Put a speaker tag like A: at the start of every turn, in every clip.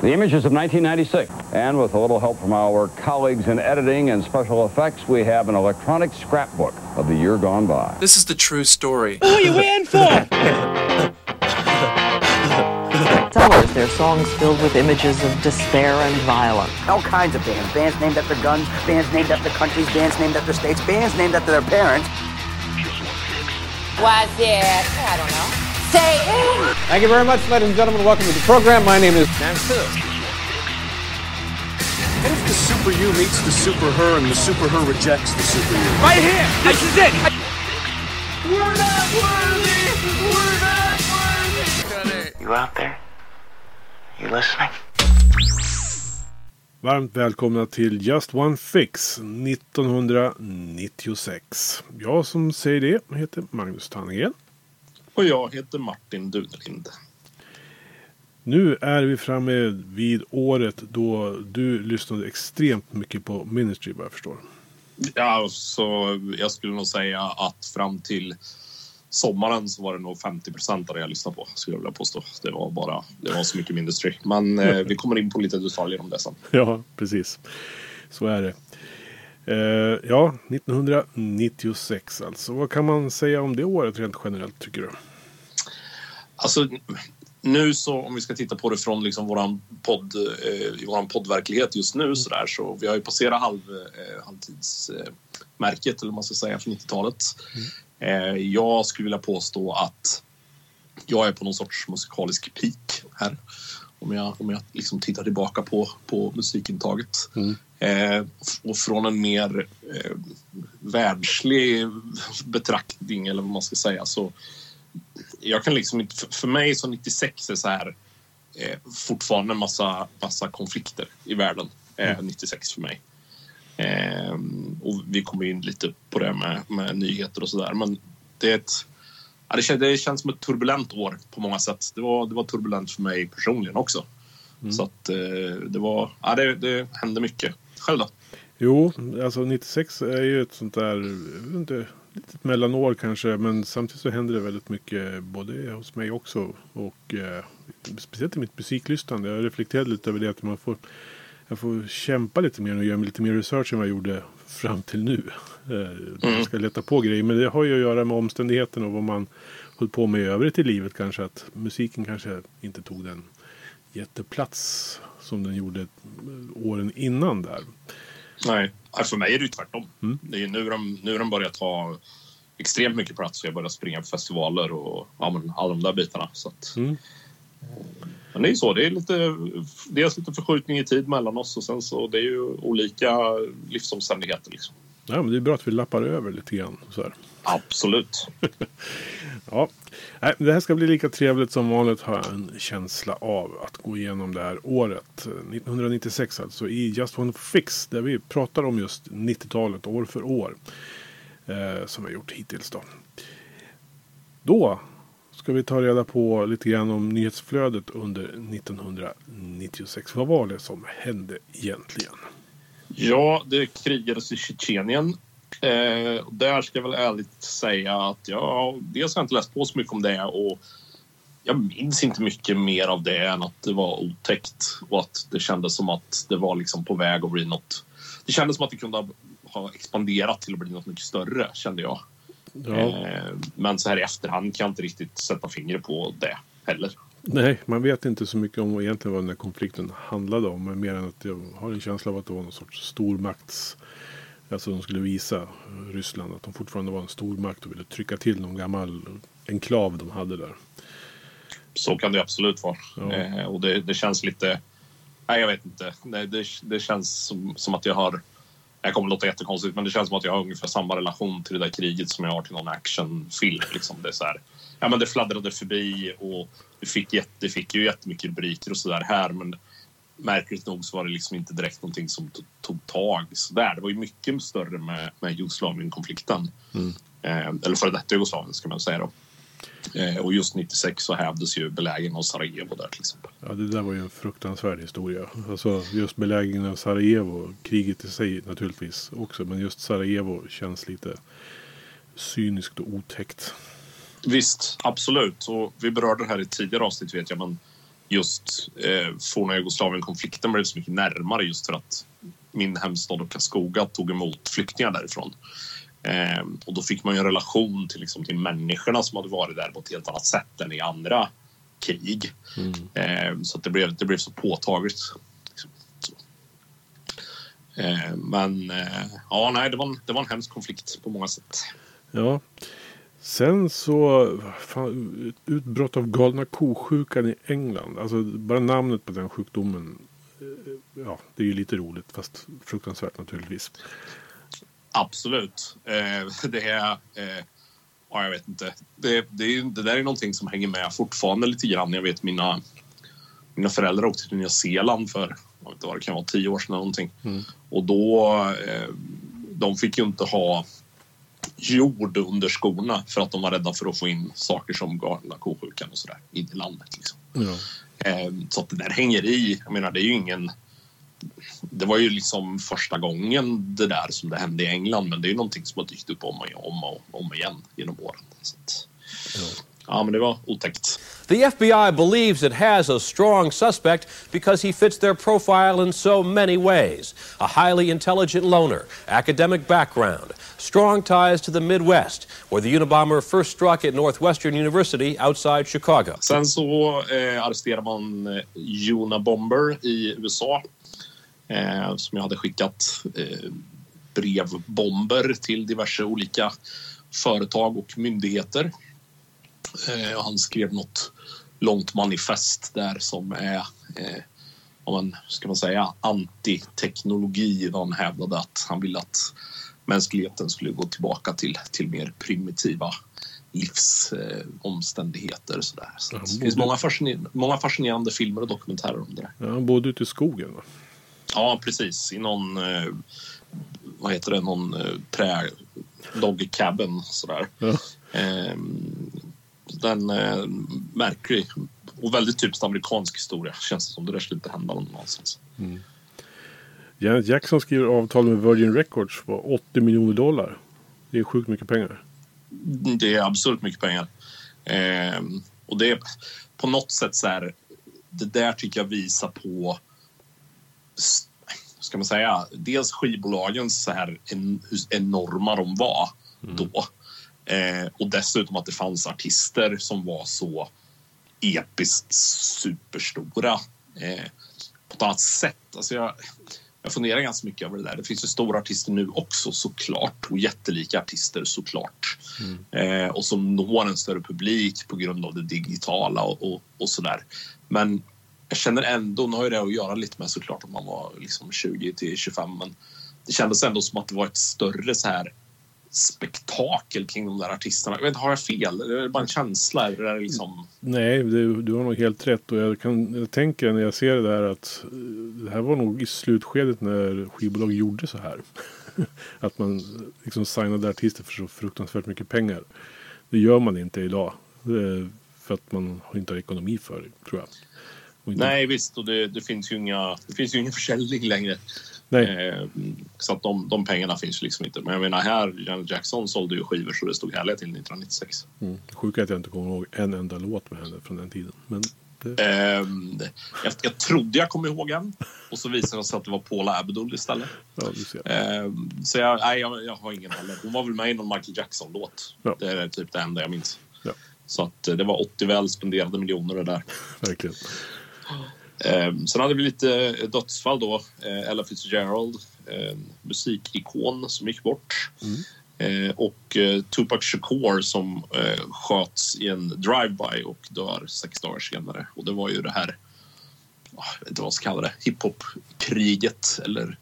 A: The images of 1996, and with a little help from our colleagues in editing and special effects, we have an electronic scrapbook of the year gone by.
B: This is the true story.
C: Who are you waiting for?
D: Sellers, their songs filled with images of despair and violence.
E: All kinds of bands. Bands named after guns, bands named after countries, bands named after states, bands named after their parents.
F: Was it, I don't know, Satan?
G: Thank you very much, ladies and gentlemen. Welcome to the program. My name is Dan Phil.
H: And if the super you meets the super her and the super her rejects the super you?
C: Right here. This is it.
F: We're not worthy. We're not worthy.
E: You out there? You listening?
I: Varmt välkomna till Just One Fix 1996. Jag som säger det heter Magnus Tannegren.
H: Och jag heter Martin Dunelind.
I: Nu är vi framme vid året då du lyssnade extremt mycket på Ministry vad jag förstår.
H: Ja, så jag skulle nog säga att fram till sommaren så var det nog 50 procent av det jag lyssnade på skulle jag vilja påstå. Det var bara, det var så mycket Ministry. Men eh, vi kommer in på lite detaljer om det sen.
I: Ja, precis. Så är det. Eh, ja, 1996 alltså. Vad kan man säga om det året rent generellt tycker du?
H: Alltså, nu så om vi ska titta på det från liksom våran podd, eh, i våran poddverklighet just nu så där så vi har ju passerat halv, eh, halvtidsmärket eller vad man ska säga för 90-talet. Eh, jag skulle vilja påstå att jag är på någon sorts musikalisk peak här. Om jag, om jag liksom tittar tillbaka på, på musikintaget. Eh, och från en mer eh, världslig betraktning eller vad man ska säga så jag kan liksom inte, för- mig så 96 är så här eh, fortfarande en massa, massa konflikter i världen. Eh, 96 för mig. Eh, och vi kommer in lite på det med, med nyheter och sådär. Men det är ett ja, det, känns, det känns som ett turbulent år på många sätt. Det var, det var turbulent för mig personligen också. Så att eh, det var, ja det, det hände mycket. Själv då?
I: Jo, alltså 96 är ju ett sånt där, inte, litet mellanår kanske. Men samtidigt så händer det väldigt mycket både hos mig också. Och eh, speciellt i mitt musiklyssnande. Jag reflekterade lite över det att man får, jag får kämpa lite mer och göra lite mer research än vad jag gjorde fram till nu. Eh, Jag ska leta på grejer. Men det har ju att göra med omständigheterna och vad man höll på med i övrigt i livet kanske. Att musiken kanske inte tog den jätteplats som den gjorde åren innan där.
H: Nej, ja, för mig är det ju tvärtom. Det är nu de, nu de börjar ta extremt mycket plats och jag börjar springa på festivaler och ja, men, alla de där bitarna. Så att,
I: Mm.
H: Men det är ju så, det är lite, dels lite förskjutning i tid mellan oss och sen så det är ju olika livsomständigheter. Liksom.
I: Ja, men det är bra att vi lappar över lite grann. Så här.
H: Absolut.
I: Ja. Nej, det här ska bli lika trevligt som vanligt har jag en känsla av att gå igenom det här året. 1996 alltså i Just One Fix där vi pratar om just 90-talet år för år. Eh, som vi har gjort hittills då. Då ska vi ta reda på lite grann om nyhetsflödet under 1996. Vad var det som hände egentligen?
H: Ja, det krigades i Tjetjenien. Eh, där ska jag väl ärligt säga att jag dels har jag inte läst på så mycket om det och jag minns inte mycket mer av det än att det var otäckt och att det kändes som att det var liksom på väg att bli något. Det kändes som att det kunde ha- ha expanderat till att bli något mycket större kände jag.
I: Ja,
H: Eh, men så här i efterhand kan jag inte riktigt sätta fingret på det heller.
I: Nej, man vet inte så mycket om egentligen vad den här konflikten handlade om. Men mer än att jag har en känsla av att det var någon sorts stormakts... Alltså de skulle visa Ryssland att de fortfarande var en stormakt och ville trycka till någon gammal enklav de hade där.
H: Så kan det absolut vara.
I: Ja.
H: Eh, och det, det känns lite... Nej, jag vet inte. Det, det, det känns som, som att jag har... Jag kommer att låta jättekonstigt, men det känns som att jag har ungefär samma relation till det där kriget som jag har till någon actionfilm. Liksom. Det, är så här, ja, men det fladdrade förbi och det fick, jätte, det fick ju jättemycket rubriker och sådär här, men märkligt nog så var det liksom inte direkt någonting som to- tog tag sådär. Det var ju mycket större med, med Jugoslavien-konflikten. Eh, eller före detta Jugoslavien ska man säga då. Eh, och just 96 så hävdes ju belägringen av Sarajevo där till exempel.
I: Ja, det där var ju en fruktansvärd historia. Alltså just belägringen av Sarajevo, kriget i sig naturligtvis också. Men just Sarajevo känns lite cyniskt och otäckt.
H: Visst, absolut. Och vi berörde det här i tidigare avsnitt vet jag, men just eh, forna Jugoslavien-konflikten blev så mycket närmare just för att min hemstad och Karlskoga tog emot flyktingar därifrån. Eh, och då fick man ju en relation till, liksom, till människorna som hade varit där på ett helt annat sätt än i andra krig. Eh, så det, blev, det blev så påtagligt. Liksom. Så. Eh, men ja, nej, det var, en, det var en hemsk konflikt på många sätt.
I: Ja. Sen så, fan, utbrott av galna kosjukan i England. Alltså bara namnet på den sjukdomen. eh, Ja, det är ju lite roligt fast fruktansvärt naturligtvis.
H: Absolut. Eh, det är... Eh, ja, jag vet inte. Det, det, är, det där är någonting som hänger med fortfarande lite grann. Jag vet mina, mina föräldrar åkte till Nya Zeeland för jag vet inte vad det kan vara, tio år sedan eller någonting. Och då... Eh, de fick ju inte ha jord under skorna för att de var rädda för att få in saker som galna kosjukan och sådär in i landet. Liksom.
I: Ja.
H: Eh, så att det där hänger i. Jag menar, det är ju ingen... Det var ju liksom första gången det där som det hände i England men det är ju någonting som har dykt upp om och om och om igen genom åren. Så att, ja, men det var otäckt.
C: The FBI believes it has a strong suspect because he fits their profile in so many ways. A highly intelligent loner, academic background, strong ties to the Midwest, where the Unabomber first struck at Northwestern University outside Chicago.
H: Sen så eh, arresterar man eh, Unabomber i USA eh, som jag hade skickat eh, brevbomber till diverse olika företag och myndigheter. Eh, han skrev något långt manifest där som är eh, om man ska man säga antiteknologi. Han hävdade att han ville att mänskligheten skulle gå tillbaka till, till mer primitiva livsomständigheter. Eh, omständigheter, sådär. Så
I: Ja,
H: det finns många, fasciner- många fascinerande filmer och dokumentärer om det där.
I: Ja, han bodde ute i skogen va?
H: Ja, precis. I någon, eh, vad heter det, någon eh, trä... Dog cabin sådär.
I: Ja.
H: Eh, den eh, märklig och väldigt typiskt amerikansk historia känns det som. Det där skulle inte hända någon annanstans.
I: Janet Jackson skriver avtal med Virgin Records på 80 miljoner dollar. Det är sjukt mycket pengar.
H: Det är absurt mycket pengar. Eh, och det är på något sätt så här. Det där tycker jag visar på ska man säga, dels skivbolagens så här en, hur enorma de var då. Eh, och dessutom att det fanns artister som var så episkt superstora eh, på ett annat sätt. Alltså jag, jag funderar ganska mycket över det där. Det finns ju stora artister nu också såklart och jättelika artister såklart. Eh, och som når en större publik på grund av det digitala och, och, och sådär. Men jag känner ändå, nu har ju det att göra lite med såklart om man var liksom 20 till 25 men det kändes ändå som att det var ett större så här spektakel kring de där artisterna. Jag vet inte, har jag fel? Är det bara en känsla? Eller är det liksom...
I: Nej, det, du har nog helt rätt. Och jag, kan, jag tänker när jag ser det där att eh, det här var nog i slutskedet när skivbolag gjorde så här. att man liksom signade artister för så fruktansvärt mycket pengar. Det gör man inte idag. Eh, För att man har inte har ekonomi för det, tror jag. Inte-
H: Nej, visst. Och det, det, finns ju inga, det finns ju ingen försäljning längre.
I: Nej.
H: Eh, så att de, de pengarna finns ju liksom inte. Men jag menar här, Janet Jackson sålde ju skivor så det stod härliga till 1996.
I: Mm. Sjukt att jag inte kommer ihåg en enda låt med henne från den tiden. Men det,
H: Ehm, jag, jag trodde jag kom ihåg en och så visade det sig att det var Paula Abdul istället.
I: ja.
H: Ehm, så jag, nej, jag, jag har ingen heller. Hon var väl med i någon Michael Jackson-låt.
I: Ja.
H: Det är typ det enda jag minns.
I: Ja.
H: Så att eh, det var 80 väl spenderade miljoner det där.
I: Verkligen.
H: Ehm, sen hade vi lite eh, dödsfall då. Eh, Ella Fitzgerald, en musikikon som gick bort. Eh, och eh, Tupac Shakur som eh, sköts i en drive-by och dör sex dagar senare. Och det var ju det här, jag vet inte vad man ska kalla det, hiphop-kriget. Eller,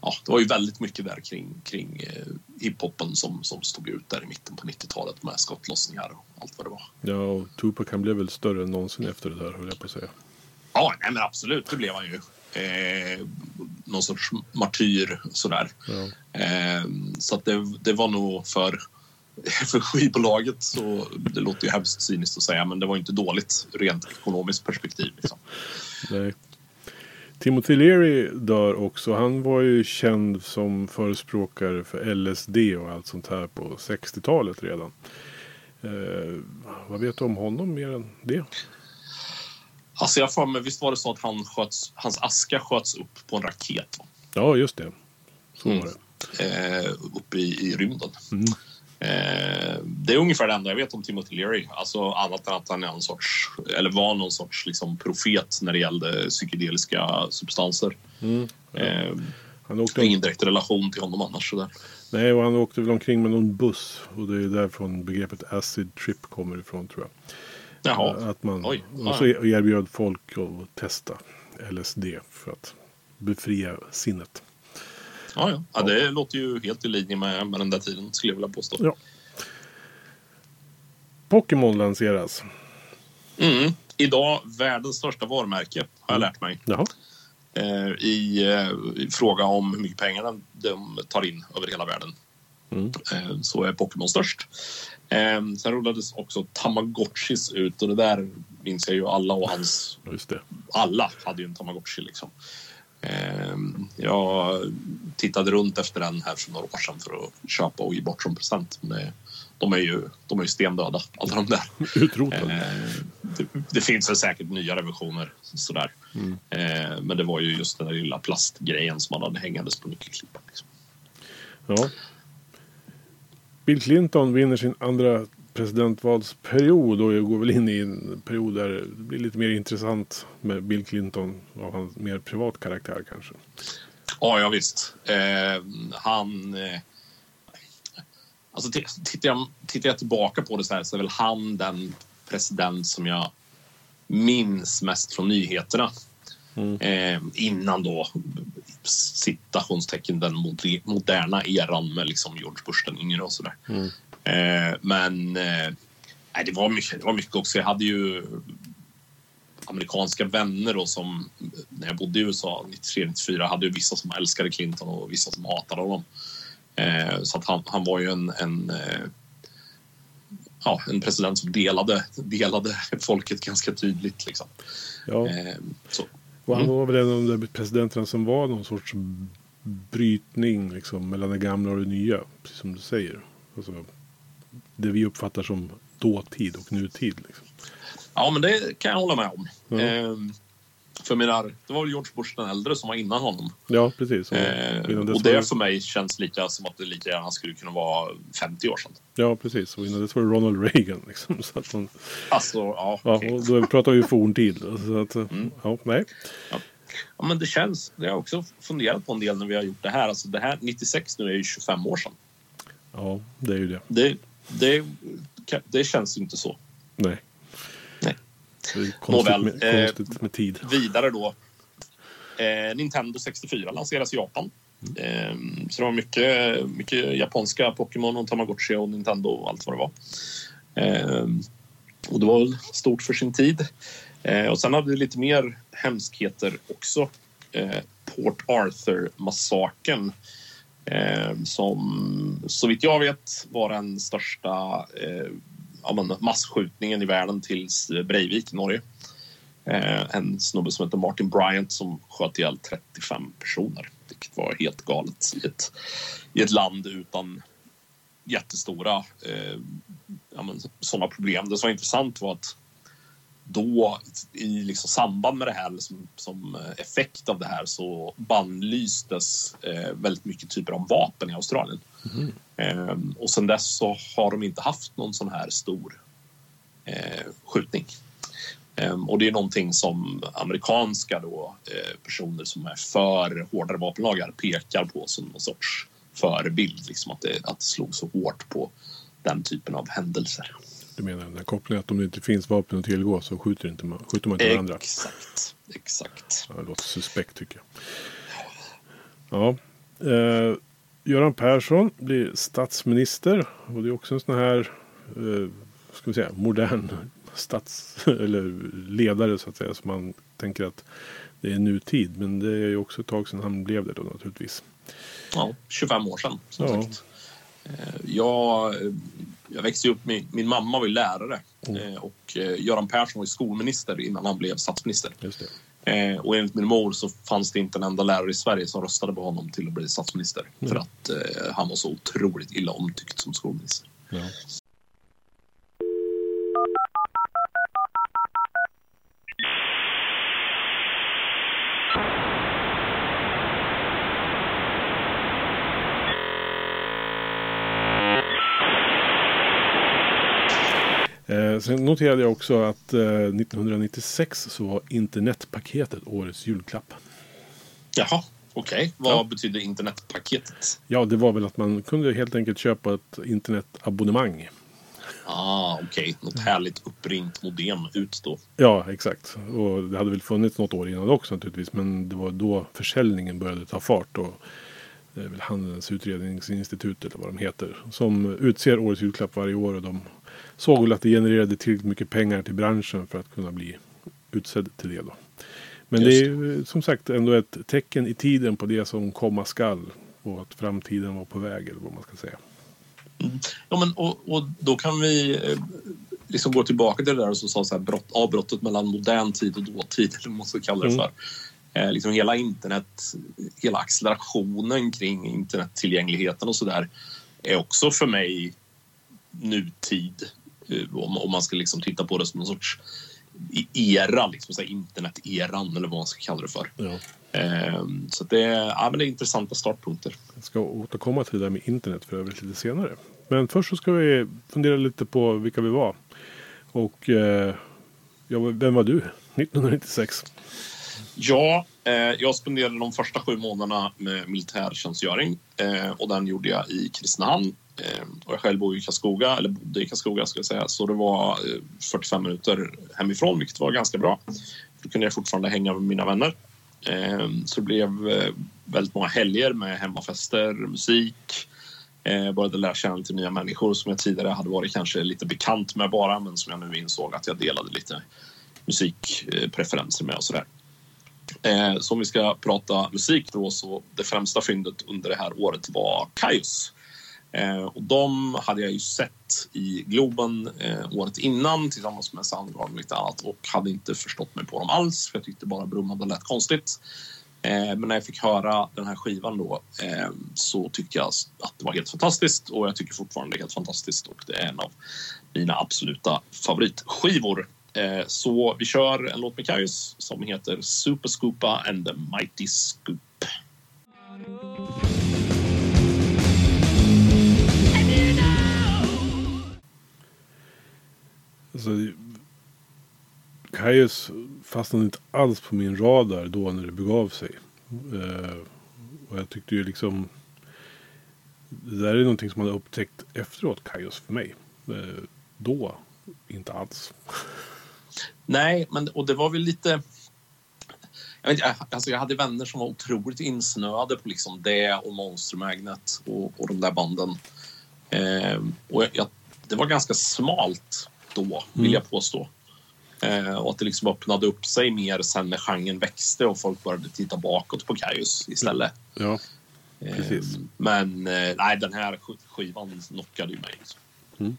H: ja, det var ju väldigt mycket där kring, kring eh, hiphopen som, som stod ut där i mitten på 90-talet med skottlossningar och allt vad det var.
I: Ja, och Tupac han blev väl större än någonsin efter det där, höll jag på att säga.
H: Ja, nej, men absolut, det blev han ju. Eh, någon sorts martyr sådär.
I: Ja.
H: Eh, så att det, det var nog för, för skivbolaget så det låter ju hemskt cyniskt att säga men det var inte dåligt rent ekonomiskt perspektiv. Liksom.
I: Nej. Timothy Leary dör också. Han var ju känd som förespråkare för LSD och allt sånt här på 60-talet redan. Eh, vad vet du om honom mer än det?
H: Alltså jag får mig, visst var det så att han sköts, hans aska sköts upp på en raket? Va?
I: Ja, just det. Så var det.
H: Eh, uppe i, i rymden.
I: Mm.
H: Eh, det är ungefär det enda jag vet om Timothy Leary. Alltså annat än att han är en sorts, eller var någon sorts liksom, profet när det gällde psykedeliska substanser.
I: Mm.
H: Eh,
I: Han åkte,
H: ingen direkt relation till honom annars. Sådär.
I: nej, och han åkte väl omkring med någon buss. Och det är därifrån begreppet acid trip kommer ifrån tror jag.
H: Jaha.
I: Att man
H: Oj.
I: och så erbjöd folk att testa LSD för att befria sinnet.
H: Ja, ja. ja, det låter ju helt i linje med, med den där tiden skulle jag vilja påstå.
I: Ja. Pokémon lanseras.
H: Mm. Idag världens största varumärke har jag lärt mig.
I: Jaha.
H: Eh, i, eh, I fråga om hur mycket pengar de tar in över hela världen.
I: Mm.
H: Eh, så är Pokémon störst. Eh, sen rullades också Tamagotchis ut och det där minns jag ju alla och hans
I: Just det.
H: alla hade ju en Tamagotchi liksom. Eh, jag tittade runt efter den här för några år sedan för att köpa och ge bort som present. Men de är ju, de är ju stendöda, alla de där.
I: Utrotad.
H: Eh, det, det finns väl säkert nyare versioner sådär. Eh, men det var ju just den där lilla plastgrejen som man hade hängandes på nyckelklippan. Liksom.
I: Ja. Bill Clinton vinner sin andra presidentvalsperiod och går väl in i en period där det blir lite mer intressant med Bill Clinton av hans mer privat karaktär kanske.
H: Ja, ja visst. Eh, han... Eh, alltså, tittar, jag, tittar jag tillbaka på det så här så är väl han den president som jag minns mest från nyheterna. Eh, innan då citationstecken den moder- moderna eran med liksom George Bush den yngre och sådär. Eh, men eh, det, var mycket, det var mycket också. Jag hade ju amerikanska vänner då som när jag bodde i USA 93-94 hade ju vissa som älskade Clinton och vissa som hatade honom. Eh, så att han, han var ju en, en eh, ja, en president som delade, delade folket ganska tydligt. Liksom.
I: Ja.
H: Eh, så.
I: Och han
H: Mm.
I: var väl en av de där presidenterna som var någon sorts brytning liksom, mellan det gamla och det nya. Precis som du säger. Alltså, det vi uppfattar som dåtid och nutid. Liksom.
H: Ja, men det kan jag hålla med om.
I: Ja.
H: Eh, för menar, det var väl George Bush den äldre som var innan honom.
I: Ja, precis. Och,
H: Eh, och det för mig känns lika som att det lika gärna skulle kunna vara 50 år sedan.
I: Ja, precis. Och innan dess var det Ronald Reagan. Liksom, så att man,
H: Alltså, ja.
I: ja,
H: okej.
I: och då pratar vi ju forntid. Så att,
H: Mm.
I: ja, nej.
H: ja, men det känns. Det har jag också funderat på en del när vi har gjort det här. Alltså det här 96 nu är ju 25 år sedan.
I: Ja, det är ju det.
H: Det, det, det känns ju inte så.
I: Nej. Konstigt,
H: Nåväl,
I: med,
H: eh,
I: konstigt med tid.
H: Vidare då. Eh, Nintendo 64 lanseras i Japan. Eh, så det var mycket, mycket japanska Pokémon och Tamagotchi och Nintendo och allt vad det var. Eh, och det var stort för sin tid. Eh, och sen hade vi lite mer hemskheter också. Port Arthur-massakern. Eh, som så vitt jag vet var den största ja, men, masskjutningen i världen tills Breivik i Norge. Eh, en snubbe som heter Martin Bryant som sköt ihjäl 35 personer. Vilket var helt galet i ett, i ett land utan jättestora eh, ja, men, sådana problem. Det som var intressant var att då i liksom samband med det här som, som effekt av det här så bannlystes eh, väldigt mycket typer av vapen i Australien. Eh, och sen dess så har de inte haft någon sån här stor eh, skjutning. Eh, och det är någonting som amerikanska då, eh, personer som är för hårdare vapenlagar pekar på som någon sorts förebild. Liksom att, det, att det slog så hårt på den typen av händelser.
I: Du menar den här kopplingen att om det inte finns vapen att tillgå så skjuter, inte man, skjuter man inte varandra.
H: Exakt, exakt.
I: Ja, det låter suspekt tycker jag. Ja. Eh, Göran Persson blir statsminister. Och det är också en sån här eh, ska vi säga, modern stats eller ledare så att säga. Så man tänker att det är nutid. Men det är ju också ett tag sedan han blev det då naturligtvis.
H: Ja, 25 år sedan som
I: Ja.
H: sagt. Eh, Jag, jag växte upp, min, min mamma var ju lärare eh, och eh, Göran Persson var ju skolminister innan han blev statsminister. Eh, och enligt min mor så fanns det inte en enda lärare i Sverige som röstade på honom till att bli statsminister. För att han var så otroligt illa omtyckt som skolminister.
I: Ja. Eh, sen noterade jag också att eh, 1996 så var internetpaketet årets julklapp.
H: Jaha, okej. Vad
I: Ja.
H: betyder internetpaketet?
I: Ja, det var väl att man kunde helt enkelt köpa ett internetabonnemang.
H: Ah, okej. Något härligt uppringt modem ut då.
I: Ja, exakt. Och det hade väl funnits något år innan också naturligtvis. Men det var då försäljningen började ta fart. Och det är väl Handelns utredningsinstitut eller vad de heter. Som utser årets julklapp varje år. Och de såg väl att det genererade tillräckligt mycket pengar till branschen för att kunna bli utsedd till det. Då. Men det är som sagt ändå ett tecken i tiden på det som komma skall. Och att framtiden var på väg eller vad man ska säga.
H: Ja, men, och, och då kan vi eh, liksom gå tillbaka till det där som sa så här, brott, avbrottet mellan modern tid och dåtid, eller vad man ska kalla det
I: Mm.
H: för. Eh, liksom hela internet, hela accelerationen kring internettillgängligheten och så där är också för mig nutid. Eh, om, om man ska liksom titta på det som en sorts i- era, liksom, så internet-eran eller vad man ska kalla det för.
I: Ja.
H: Eh, så det, är, ja, men det är intressanta startpunkter.
I: Jag ska återkomma till det där med internet för övrigt lite senare. Men först så ska vi fundera lite på vilka vi var. Och eh, ja, vem var du 1996?
H: Ja, eh, jag spenderade de första sju månaderna med militärtjänstgöring eh, och den gjorde jag i Kristinehamn. Eh, och jag själv bor i Karlskoga, eller bodde i Karlskoga ska jag säga, så det var eh, 45 minuter hemifrån, vilket var ganska bra. Då kunde jag fortfarande hänga med mina vänner. Eh, så det blev väldigt många helger med hemmafester, musik. Jag började lära känna lite nya människor som jag tidigare hade varit kanske lite bekant med bara, men som jag nu insåg att jag delade lite musikpreferenser med och sådär. Så om vi ska prata musik då så det främsta fyndet under det här året var Kaius. Eh, och de hade jag ju sett i Globen eh, året innan tillsammans med Soundgarden och lite annat och hade inte förstått mig på dem alls för jag tyckte bara brummade lät konstigt. Eh, men när jag fick höra den här skivan då eh, så tyckte jag att det var helt fantastiskt och jag tycker fortfarande det är helt fantastiskt och det är en av mina absoluta favoritskivor. Eh, så vi kör en låt med Kajus som heter Super Scoopa and the Mighty Scoop.
I: Alltså, Kajus fastnade inte alls på min radar då när det begav sig. Eh, och jag tyckte ju liksom... Det där är någonting som man har upptäckt efteråt, Kajus, för mig. Eh, då, inte alls.
H: Nej, men och det var väl lite... Jag, vet, inte, alltså jag hade vänner som var otroligt insnöade på liksom det och Monster Magnet och, och de där banden. Eh, och jag, jag, det var ganska smalt då, vill jag påstå. Eh, och att det liksom öppnade upp sig mer sen när genren växte och folk började titta bakåt på Kaius istället.
I: Ja.
H: Eh, men eh, nej, den här sk- skivan knockade ju mig. Liksom.
I: Mm.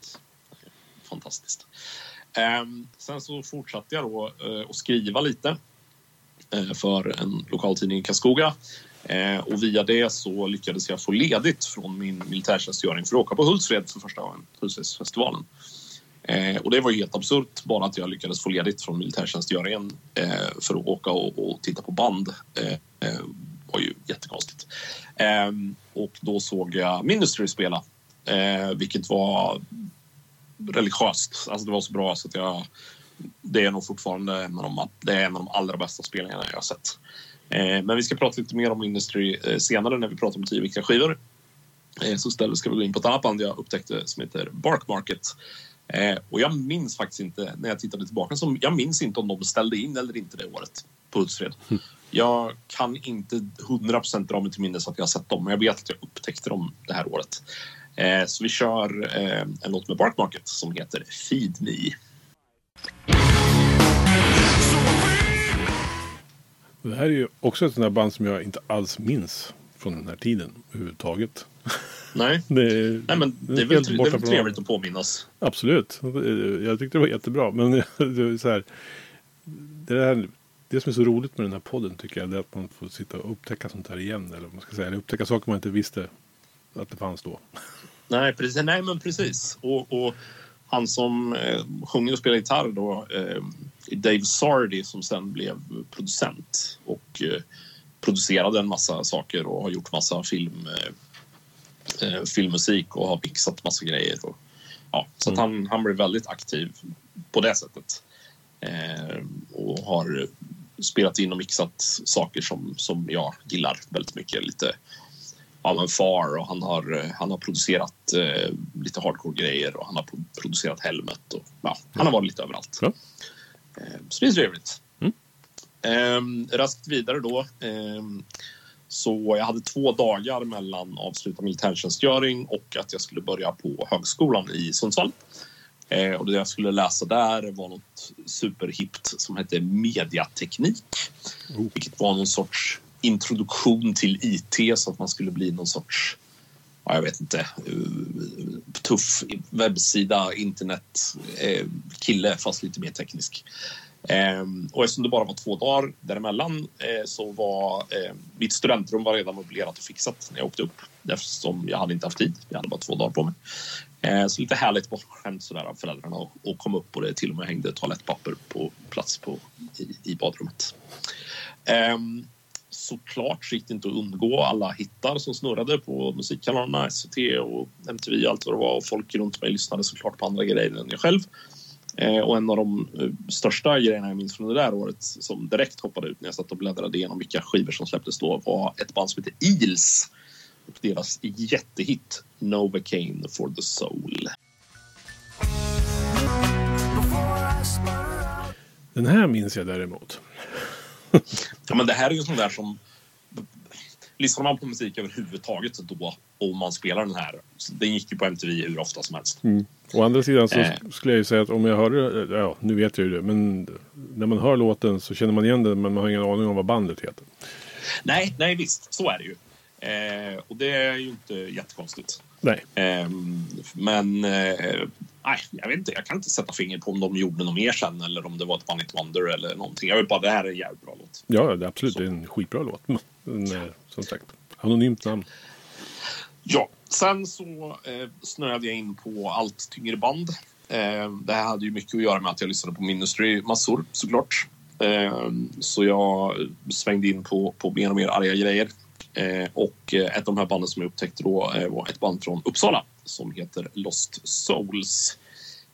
H: Fantastiskt. Ehm, sen så fortsatte jag då eh, att skriva lite eh, för en lokaltidning i Karlskoga. Eh, och via det så lyckades jag få ledigt från min militärtjänstgöring för att åka på Hultsfred för första gången, Hultsfredsfestivalen. Eh, och det var ju helt absurt bara att jag lyckades få ledigt från militärtjänstgöringen eh, för att åka och, och titta på band. Eh, eh var ju jättekonstigt. Eh, och då såg jag Ministry spela, eh, vilket var religiöst. Alltså det var så bra så att jag... Det är nog fortfarande en av de, det är en av de allra bästa spelningarna jag har sett. Eh, men vi ska prata lite mer om Industry eh, senare när vi pratar om tio viktiga skivor. Eh, så istället ska vi gå in på ett annat band jag upptäckte som heter Bark Market. Eh, och jag minns faktiskt inte, när jag tittade tillbaka, så jag minns inte om de ställde in eller inte det året på Hultsfred. Jag kan inte 100% dra mig till minnes att jag har sett dem, men jag vet att jag upptäckte dem det här året. Eh, så vi kör eh, en låt med Bark Market som heter Feed Me.
I: Det här är ju också ett sånt där band som jag inte alls minns från den här tiden överhuvudtaget.
H: Nej,
I: Det är,
H: Nej men det är väl, det är väl trevligt att påminnas.
I: Absolut. Jag tyckte det var jättebra. Men det är så här, det, där, det som är så roligt med den här podden tycker jag det är att man får sitta och upptäcka sånt här igen. Eller vad man ska säga. Eller upptäcka saker man inte visste att det fanns då.
H: Nej, precis. Nej, men precis. Och, och han som eh, sjunger och spelar gitarr då, eh, Dave Sardi som sen blev producent och eh, producerade en massa saker och har gjort massa film, eh, eh, filmmusik och har mixat massa grejer. Och ja, så att han, han blev väldigt aktiv på det sättet. Eh, och har spelat in och mixat saker som, som jag gillar väldigt mycket. Lite av en far och han har, han har producerat eh, lite hardcore-grejer och han har producerat Helmet. Och, ja, han har varit lite överallt.
I: Ja.
H: Eh, så det är trevligt.
I: Mm.
H: Eh, raskt vidare då. Eh, så jag hade två dagar mellan avslutad militärtjänstgöring och att jag skulle börja på högskolan i Sundsvall. Eh, och det jag skulle läsa där var något superhippt som hette mediateknik.
I: Oh.
H: Vilket var någon sorts introduktion till IT så att man skulle bli någon sorts ja, jag vet inte, uh, tuff webbsida, internet, eh, fast lite mer teknisk. Eh, och eftersom det bara var två dagar däremellan eh, så var eh, mitt studentrum var redan möblerat och fixat när jag åkte upp eftersom jag hade inte haft tid. Jag hade bara två dagar på mig. Eh, så lite härligt bortskämt sådär av föräldrarna och, och kom upp och det till och med hängde toalettpapper på plats på, i, i badrummet. Um, såklart så gick det inte att undgå alla hittar som snurrade på musikkanalerna, SVT och MTV och allt vad det var och folk runt mig lyssnade såklart på andra grejer än jag själv. Eh, och en av de eh, största grejerna jag minns från det där året som direkt hoppade ut när jag satt och bläddrade igenom vilka skivor som släpptes då var ett band som heter Eels och deras jättehit Novocaine for the Soul.
I: Den här minns jag däremot.
H: Ja, men det här är ju sånt där som... Lyssnar man på musik överhuvudtaget då och man spelar den här. Den gick ju på MTV hur ofta som helst.
I: Mm. Å andra sidan så
H: Eh.
I: skulle jag ju säga att om jag hörde, ja nu vet jag ju det, men när man hör låten så känner man igen den men man har ingen aning om vad bandet heter.
H: Nej, nej visst, så är det ju. Eh, och det är ju inte jättekonstigt.
I: Nej.
H: Eh, men eh, nej, jag vet inte. Jag kan inte sätta fingret på om de gjorde något mer sen eller om det var ett One It Wonder eller någonting. Jag vet bara det här är en jävligt bra låt.
I: Ja, det är absolut.
H: Så.
I: Det är en skitbra låt. Men, eh, som sagt, anonymt namn.
H: Ja, sen så eh, snöade jag in på allt tyngre band. Eh, det här hade ju mycket att göra med att jag lyssnade på Ministry massor såklart. Eh, så jag svängde in på, på mer och mer arga grejer. Eh, och eh, ett av de här banden som jag upptäckte då eh, var ett band från Uppsala som heter Lost Souls.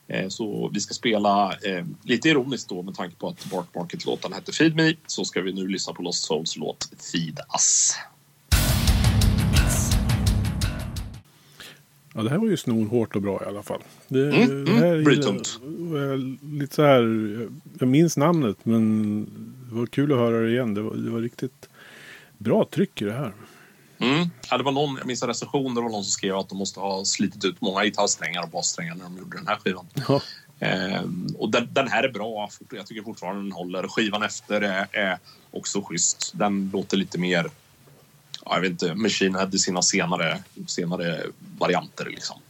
H: Eh, Så vi ska spela, eh, lite ironiskt då med tanke på att Bark Market-låten hette Feed Me, så ska vi nu lyssna på Lost Souls låt Feed Us.
I: Ja, det här var ju snorhårt och bra i alla fall. Det,
H: Mm,
I: det här
H: mm,
I: Lite så här, jag minns namnet men det var kul att höra det igen. Det var, det var riktigt bra tryck i det här.
H: Mm. Ja, det var någon, jag minns en recension, det var någon som skrev att de måste ha slitit ut många gitarrsträngar och bassträngar när de gjorde den här skivan.
I: Ja.
H: Ehm, och den, den här är bra. Jag tycker fortfarande den håller. Skivan efter är, är också schysst. Den låter lite mer, ja, jag vet inte, Machine Head i sina senare, senare varianter liksom.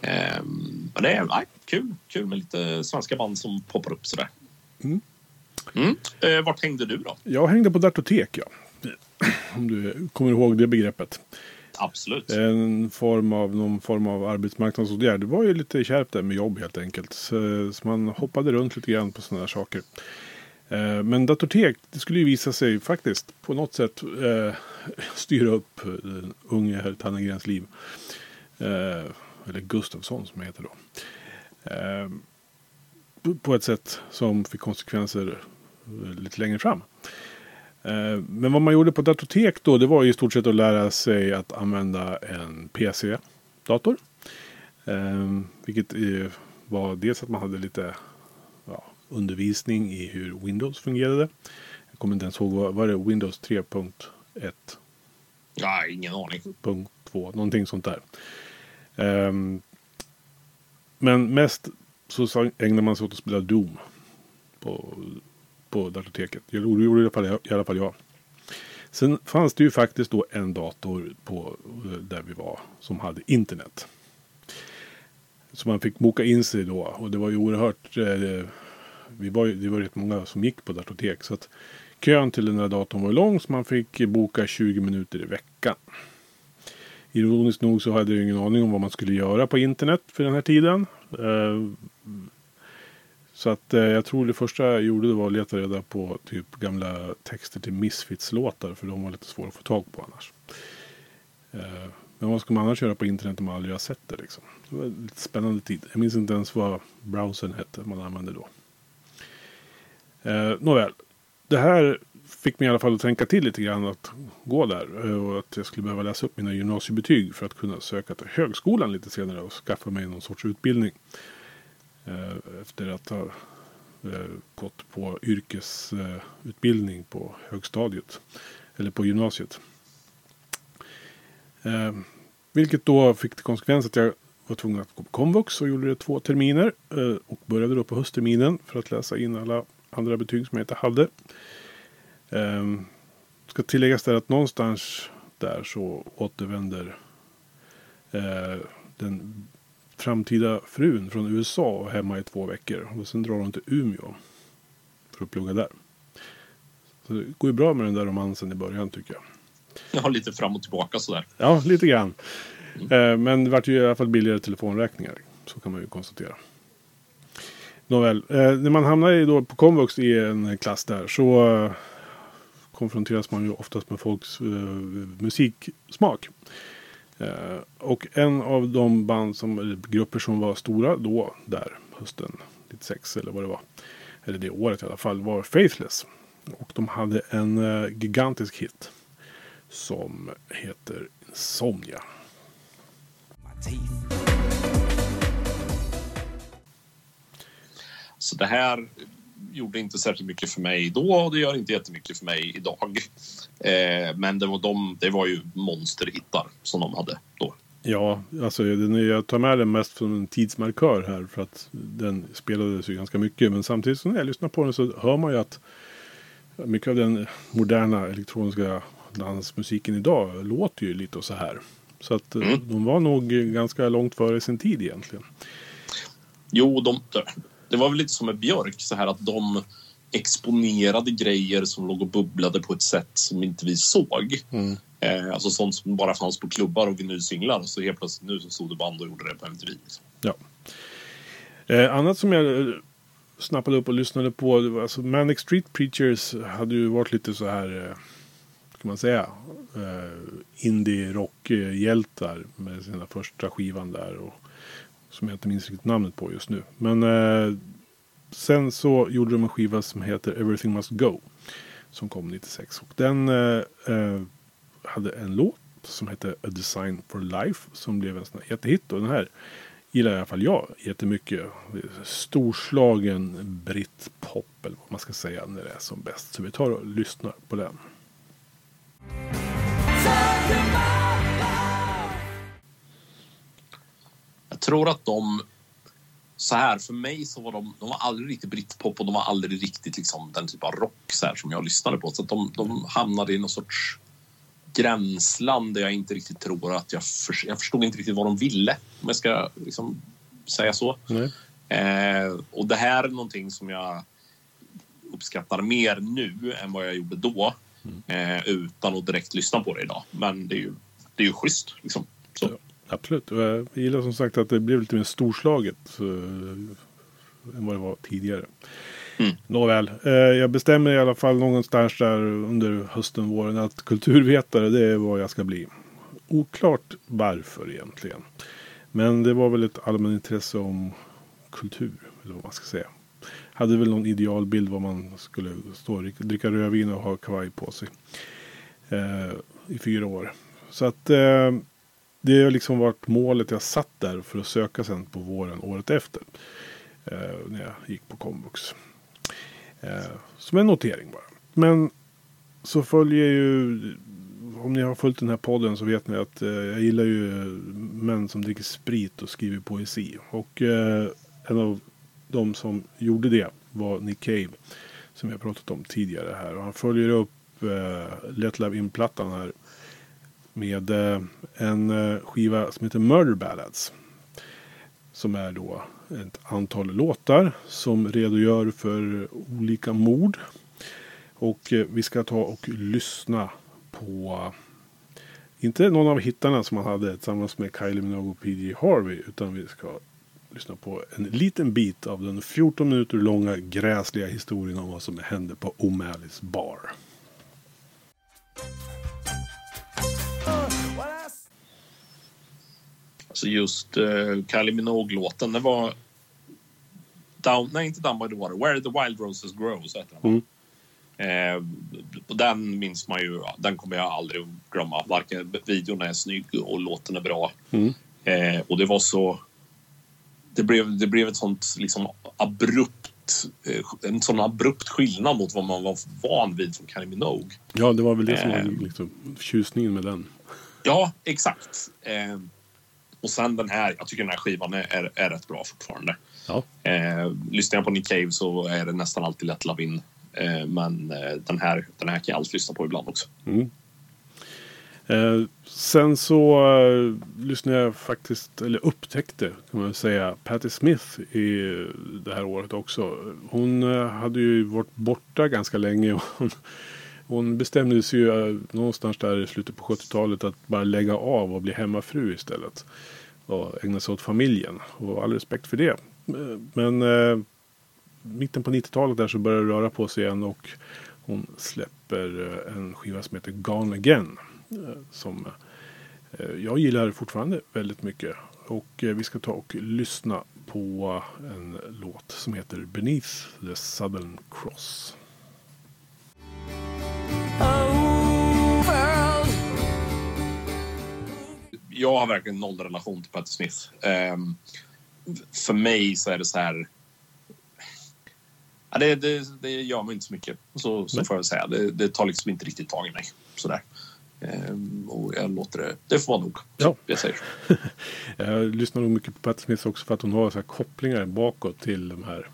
H: Ehm, men det är nej, kul, kul med lite svenska band som poppar upp sådär.
I: Mm.
H: Mm. Eh, vart hängde du då?
I: Jag hängde på Dartotek, ja. Om du kommer ihåg det begreppet.
H: Absolut.
I: En form av, någon form av arbetsmarknadsåtgärd. Det var ju lite kärvt där med jobb helt enkelt. Så, så man hoppade runt lite grann på sådana här saker. Eh, Men Datortek, det skulle ju visa sig faktiskt på något sätt eh, styra upp eh, den unge herr Tannegrens liv. Eh, eller Gustafsson som jag heter då. Eh, på- på ett sätt som fick konsekvenser eh, lite längre fram. Eh, Men vad man gjorde på Datortek då, det var ju i stort sett att lära sig att använda en PC-dator. Eh, Vilket eh, var dels att man hade lite ja, undervisning i hur Windows fungerade. Jag kommer inte ens ihåg, var det Windows 3.1?
H: Ja, ingen aning.
I: punkt 2, någonting sånt där. Ehm, men mest så ägnade man sig åt att spela Doom på, på datorteket. Det gjorde i alla, fall, jag- i alla fall jag. Sen fanns det ju faktiskt då en dator på, eh, där vi var som hade internet. Så man fick boka in sig då och det var ju oerhört eh, vi var, ju- det var rätt många som gick på datortek. Så att kön till den där datorn var lång så man fick boka 20 minuter i veckan. Ironiskt nog så hade jag ingen aning om vad man skulle göra på internet för den här tiden. Eh, så att eh, jag tror det första jag gjorde det var att leta reda på typ gamla texter till Misfits-låtar. För de var lite svåra att få tag på annars. Eh, Men vad ska man annars göra på internet om man aldrig har sett det liksom? Det var en lite spännande tid. Jag minns inte ens vad browsern hette man använde då. Eh, nåväl. Det här fick mig i alla fall att tänka till lite grann att gå där. Eh, och att jag skulle behöva läsa upp mina gymnasiebetyg för att kunna söka till högskolan lite senare och skaffa mig någon sorts utbildning. Eh, efter att ha eh, gått på yrkesutbildning på högstadiet. Eller på gymnasiet. Eh, vilket då fick till konsekvens att jag var tvungen att gå på komvux och gjorde det två terminer. Och började då på höstterminen för att läsa in alla andra betyg som jag inte hade. Ska tilläggas där att någonstans där så återvänder den framtida frun från USA hemma i två veckor. Och sen drar hon till Umeå för att plugga där. Så det går ju bra med den där romansen i början tycker jag.
H: Har lite fram och tillbaka sådär.
I: Ja, lite grann. Eh, men det vart ju i alla fall billigare telefonräkningar. Så kan man ju konstatera. Nåväl, eh, när man hamnar då på komvux i en klass där så eh, konfronteras man ju oftast med folks musiksmak. Eh, och en av de band som, grupper som var stora då, där hösten 96 eller vad det var. Eller det året i alla fall, var Faithless. Och de hade en eh, gigantisk hit. Som heter Insomnia.
H: Så det här gjorde inte särskilt mycket för mig då och det gör inte jättemycket för mig idag. Eh, men det var, de, det var ju monsterhittar som de hade då.
I: Ja, alltså jag tar med den mest som en tidsmarkör här. För att den spelades ju ganska mycket. Men samtidigt som jag lyssnar på den så hör man ju att mycket av den moderna elektroniska dansmusiken idag låter ju lite så här. Så att eh, de var nog ganska långt före sin tid egentligen.
H: Jo, de, det var väl lite som med Björk, så här att de exponerade grejer som låg och bubblade på ett sätt som inte vi såg.
I: Mm.
H: Eh, alltså sånt som bara fanns på klubbar och vinylsinglar. Så helt plötsligt nu så stod det band och gjorde det på MTV. Liksom.
I: Ja. Eh, annat som jag eh, snappade upp och lyssnade på. Det var, alltså Manic Street Preachers hade ju varit lite så här. Eh, kan man säga. Eh, indie rockhjältar med sina första skivan där. Och, som jag inte minns riktigt namnet på just nu. Men eh, sen så gjorde de en skiva som heter Everything Must Go. Som kom 96. Och den eh, eh, hade en låt som hette A Design for Life. Som blev en sån här jättehit. Och den här gillar i alla fall jag jättemycket. Storslagen brittpop eller vad man ska säga när det är som bäst. Så vi tar och lyssnar på den.
H: Jag tror att de... Så här, för mig så var de, de var aldrig riktigt britpop och de var aldrig riktigt liksom den typ av rock så här, som jag lyssnade på. Så att de, de hamnade i någon sorts gränsland där jag inte riktigt tror att jag... För, jag förstod inte riktigt vad de ville, om jag ska liksom säga så. Eh, och det här är någonting som jag uppskattar mer nu än vad jag gjorde då. Eh, utan att direkt lyssna på det idag. Men det är ju, det är ju schysst. Liksom.
I: Absolut. Jag gillar som sagt att det blev lite mer storslaget. eh, än vad det var tidigare.
H: Mm.
I: Nåväl, eh, jag bestämmer i alla fall någonstans där under hösten, våren att kulturvetare det är vad jag ska bli. Oklart varför egentligen. Men det var väl ett allmänintresse om kultur, eller vad man ska säga. Hade väl någon idealbild vad man skulle stå och dricka- dricka rödvin och ha kavaj på sig. Eh, I fyra år. Så att eh, det har liksom varit målet jag satt där för att söka sen på våren året efter. Eh, när jag gick på komvux. Eh, som en notering bara. Men så följer ju, om ni har följt den här podden så vet ni att eh, jag gillar ju män som dricker sprit och skriver poesi. Och eh, en av de som gjorde det var Nick Cave. Som jag pratat om tidigare här. Och han följer upp eh, Let Love In-plattan här. Med eh, en eh, skiva som heter Murder Ballads. Som är då ett antal låtar som redogör för olika mord. Och eh, vi ska ta och lyssna på inte någon av hittarna som han hade tillsammans med Kylie Minogue och PG Harvey. Utan vi ska lyssna på en liten bit av den 14 minuter långa gräsliga historien om vad som hände på O'Malleys bar.
H: Alltså just uh, Kylie Minogue-låten, det var... Down, nej, inte Down by the Water. Where the Wild Roses Grow, så heter den. Eh, och den minns man ju, den kommer jag aldrig att glömma. Varken videon är snygg och låten är bra. Eh, och det var så... Det blev, det blev ett sånt liksom abrupt, eh, en sån abrupt skillnad mot vad man var van vid från Kylie Minogue.
I: Ja, det var väl det som var
H: Eh.
I: liksom, tjusningen med den.
H: Ja, exakt. Och sen den här, jag tycker den här skivan är, är, rätt bra fortfarande.
I: Ja.
H: Eh, lyssnar jag på Nick Cave så är det nästan alltid lätt lavin. Eh, men eh, den, här, den här kan jag alltid lyssna på ibland också.
I: Eh, sen så eh, lyssnade jag faktiskt, eller upptäckte kan man säga, Patti Smith i det här året också. Hon eh, hade ju varit borta ganska länge. och Hon, hon bestämde sig ju eh, någonstans där i slutet på 70-talet att bara lägga av och bli hemmafru istället. Och ägna sig åt familjen. Och all respekt för det. Men eh, mitten på 90-talet där så började det röra på sig igen och hon släpper eh, en skiva som heter Gone Again. Eh, som jag gillar fortfarande väldigt mycket. Och vi ska ta och lyssna på en låt som heter Beneath the Southern Cross.
H: Jag har verkligen noll relation till Patti Smith. Ehm, för mig så är det så här... Ja, det, det, det gör mig inte så mycket, så, så får jag säga. Det, det tar liksom inte riktigt tag i mig. Sådär. Ehm, och jag låter det... Det får vara nog.
I: Ja.
H: Jag säger så.
I: Jag lyssnar nog mycket på Patti Smith också för att hon har så här kopplingar bakåt till de här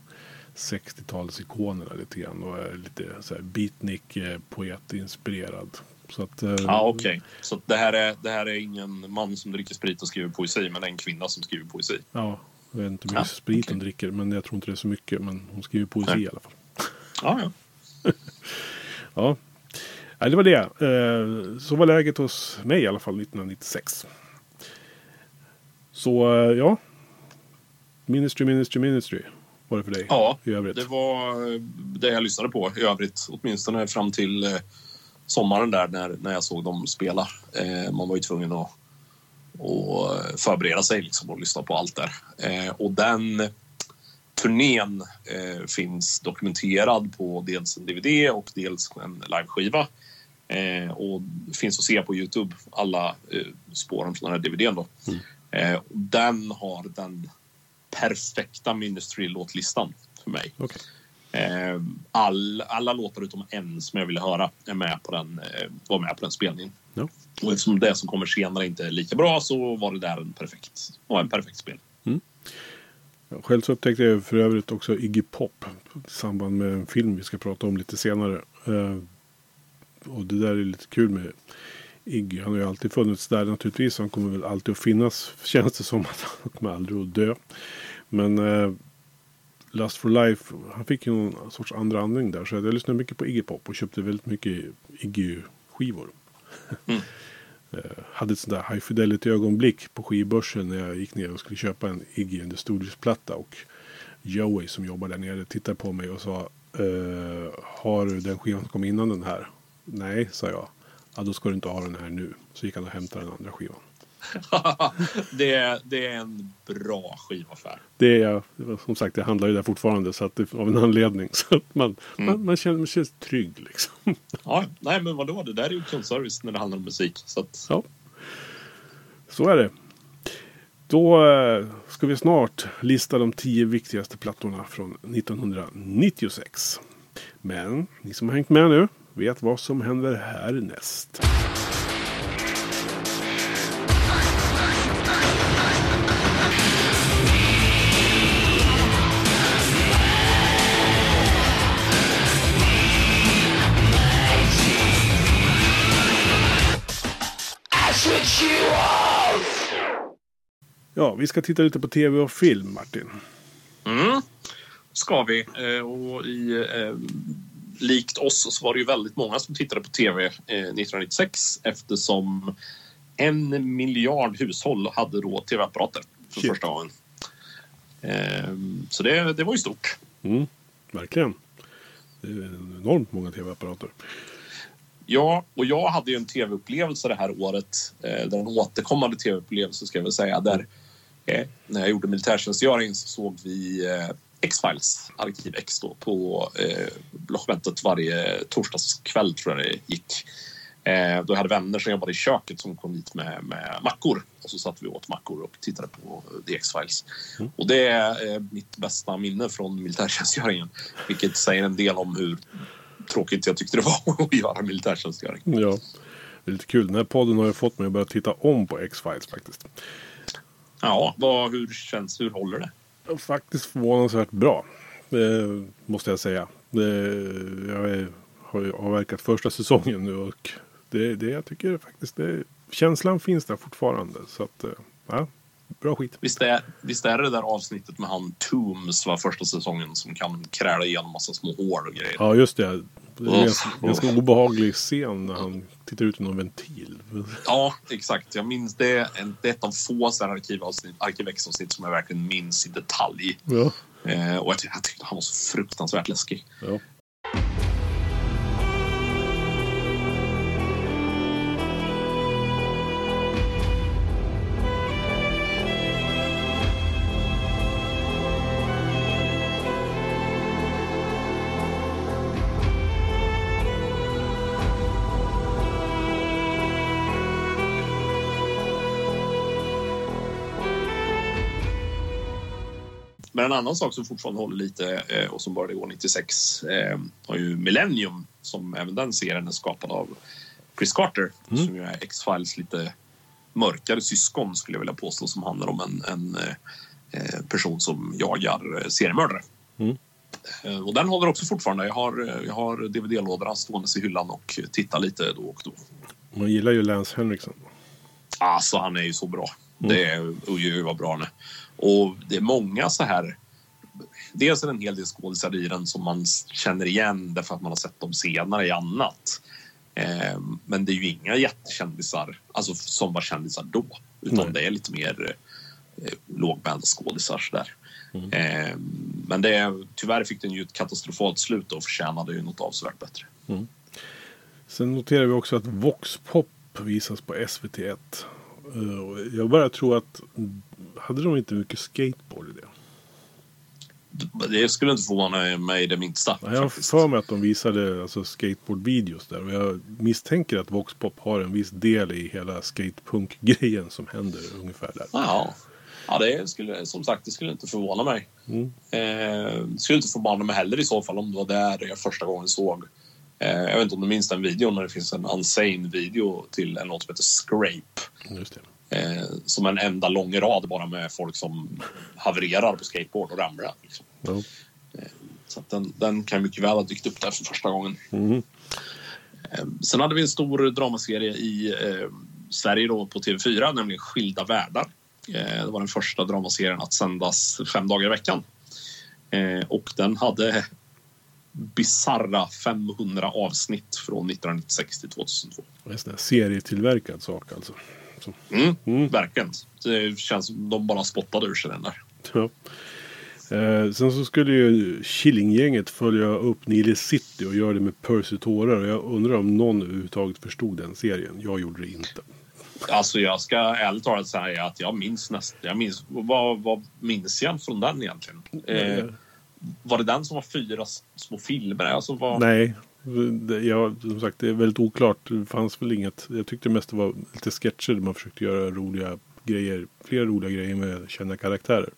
I: 60-talsikonerna lite grann. Och är lite så här beatnik eh, poetinspirerad. Så att, eh,
H: Ja, okej. Så det här, är, det här är ingen man som dricker sprit och skriver poesi, men det är en kvinna som skriver poesi.
I: Ja, jag vet inte hur
H: Ja,
I: mycket sprit
H: okej.
I: hon dricker. Men jag tror inte det är så mycket. Men hon skriver poesi
H: Nej.
I: i alla fall.
H: Ja, ja.
I: Ja, Nej, det var det. Eh, Så var läget hos mig i alla fall 1996. Så eh, ja. Ministry, Ministry, Ministry var det för dig
H: Ja,
I: i övrigt.
H: det var eh, det jag lyssnade på i övrigt. Åtminstone fram till eh, sommaren där när, när jag såg dem spela. Eh, man var ju tvungen att, att förbereda sig liksom och lyssna på allt där. Eh, och den turnén eh, finns dokumenterad på dels en DVD och dels en liveskiva. Eh, och finns att se på Youtube, alla eh, spåren från den här DVDn. Då. Eh, och den har den perfekta Ministry-låtlistan för mig.
I: Okej.
H: Eh, all, alla låtar utom en som jag ville höra är med på den, eh, var med på den spelningen.
I: Ja.
H: Och eftersom det som kommer senare inte är lika bra så var det där en perfekt, var en perfekt spel.
I: Ja, Själv så upptäckte jag för övrigt också Iggy Pop i samband med en film vi ska prata om lite senare. Eh, och det där är lite kul med Iggy. Han har ju alltid funnits där naturligtvis. Han kommer väl alltid att finnas. Känns det som att han kommer aldrig att dö. Men Lust for Life, han fick ju någon sorts andra andning där. Så jag lyssnade mycket på Iggy Pop och köpte väldigt mycket Iggy-skivor. Eh, hade ett sånt där high fidelity ögonblick på skivbörsen när jag gick ner och skulle köpa en Iggy and the Stooges-platta. Och Joey som jobbar där nere tittade på mig och sa eh, Har du den skivan som kom innan den här? Nej, sa jag. Ja, då ska du inte ha den här nu. Så gick han och hämtade den andra skivan.
H: det, är, det är en bra skivaffär.
I: Det är, som sagt, det handlar ju där fortfarande så att det, av en anledning. Så att man,
H: Mm.
I: man, man, känner, man känns trygg liksom.
H: Ja, nej men vadå, det där är ju kundservice när det handlar om musik. Så att,
I: Ja, så är det. Då eh, ska vi snart lista de tio viktigaste plattorna från 1996. Men ni som har hängt med nu vet vad som händer härnäst. Ja, vi ska titta lite på tv och film, Martin.
H: Mm, ska vi. Eh, och i, eh, likt oss så var det ju väldigt många som tittade på tv eh, 1996 eftersom en miljard hushåll hade då tv-apparater för
I: Shit.
H: första gången. Eh, så det, det var ju stort.
I: Mm, verkligen. Det är enormt många tv-apparater.
H: Ja, och jag hade ju en tv-upplevelse det här året. Eh, den återkommande tv-upplevelse ska jag väl säga. Där, eh, när jag gjorde militärtjänstgöring så såg vi eh, X-Files, Arkiv X då, på eh, Logementet varje torsdagskväll tror jag det gick. Eh, då jag hade vänner som jobbade i köket som kom hit med, med mackor. Och så satt vi åt mackor och tittade på The X-Files.
I: Mm.
H: Och det är eh, mitt bästa minne från militärtjänstgöringen. Vilket säger en del om hur tråkigt jag tyckte det var att göra militärtjänstgöring.
I: Ja, det är lite kul. Den här podden har ju fått mig att börja titta om på X-Files faktiskt.
H: Ja, vad, hur känns Hur håller det?
I: Faktiskt förvånansvärt bra. Det måste jag säga. Det, jag är, har ju avverkat första säsongen nu och det, det jag tycker faktiskt det, känslan finns där fortfarande. Så att, eh, ja, bra skit.
H: Visst är, visst är det där avsnittet med han Tooms var första säsongen som kan kräla igenom massa små hål och grejer?
I: Ja, just det. Det är en ganska, ganska obehaglig scen när han tittar ut genom en ventil.
H: Ja, exakt. Jag minns det. Det är ett av få arkivavsnitt, som jag verkligen minns i detalj.
I: Ja.
H: Eh, och jag, ty- jag tyckte han var så fruktansvärt läskig.
I: Ja.
H: En annan sak som fortfarande håller lite eh, och som började gå 96 eh, har ju Millennium som även den serien är skapad av Chris Carter som ju är X-Files lite mörkare syskon skulle jag vilja påstå som handlar om en, en eh, person som jagar seriemördare.
I: Mm.
H: Och den håller också fortfarande. Jag har, jag har DVD-lådorna stående i hyllan och tittar lite då och då.
I: Man gillar ju Lance Henriksen.
H: Alltså han är ju så bra. Det är, oj, oj, vad bra är. Och det är många så här... Dels är det en hel del skådisar i den som man känner igen därför att man har sett dem senare i annat. Eh, men det är ju inga jättekändisar, alltså som var kändisar då. Utan
I: Nej.
H: det är lite mer eh, lågbända skådisar sådär. Eh, men det är, tyvärr fick den ju ett katastrofalt slut och förtjänade ju något avsevärt bättre.
I: Sen noterar vi också att Vox Pop visas på SVT1. Eh, Jag bara tror att hade de inte mycket skateboard i det?
H: Det skulle inte förvåna mig det minsta.
I: Jag har för mig att de visade alltså, skateboardvideos där. Och jag misstänker att Vox Pop har en viss del i hela skatepunk-grejen som händer ungefär där.
H: Ja, ja det skulle, som sagt, det skulle inte förvåna mig.
I: Mm.
H: Eh, det skulle inte förvåna mig heller i så fall om det var där jag första gången såg. Eh, jag vet inte om du minns den videon när det finns en Unsane-video till en låt som heter Scrape.
I: Just det.
H: Eh, som en enda lång rad bara med folk som havererar på skateboard och ramlar. Liksom.
I: Ja.
H: Så att den, den kan mycket väl ha dykt upp där för första gången. Eh, Sen hade vi en stor dramaserie i eh, Sverige då på TV4, nämligen Skilda världar. Eh, det var den första dramaserien att sändas fem dagar i veckan. Eh, och den hade bizarra 500 avsnitt från 1996 till 2002.
I: Det är serietillverkad sak alltså. Så,
H: Mm, Verkligen. Det känns som de bara spottade ur sig den där.
I: ja. eh, sen så skulle ju Killinggänget följa upp Nile City och göra det med Percy Tårar. Och jag undrar om någon överhuvudtaget förstod den serien. Jag gjorde det inte.
H: Alltså jag ska ärligt talat säga att jag minns nästan... Jag minns, vad, vad minns jag från den egentligen? Eh, var det den som var fyra små filmer? Alltså var,
I: Nej, ja, som sagt det är väldigt oklart. Det fanns väl inget. Jag tyckte mest det var lite sketcher där man försökte göra roliga grejer. Flera roliga grejer med kända karaktärer.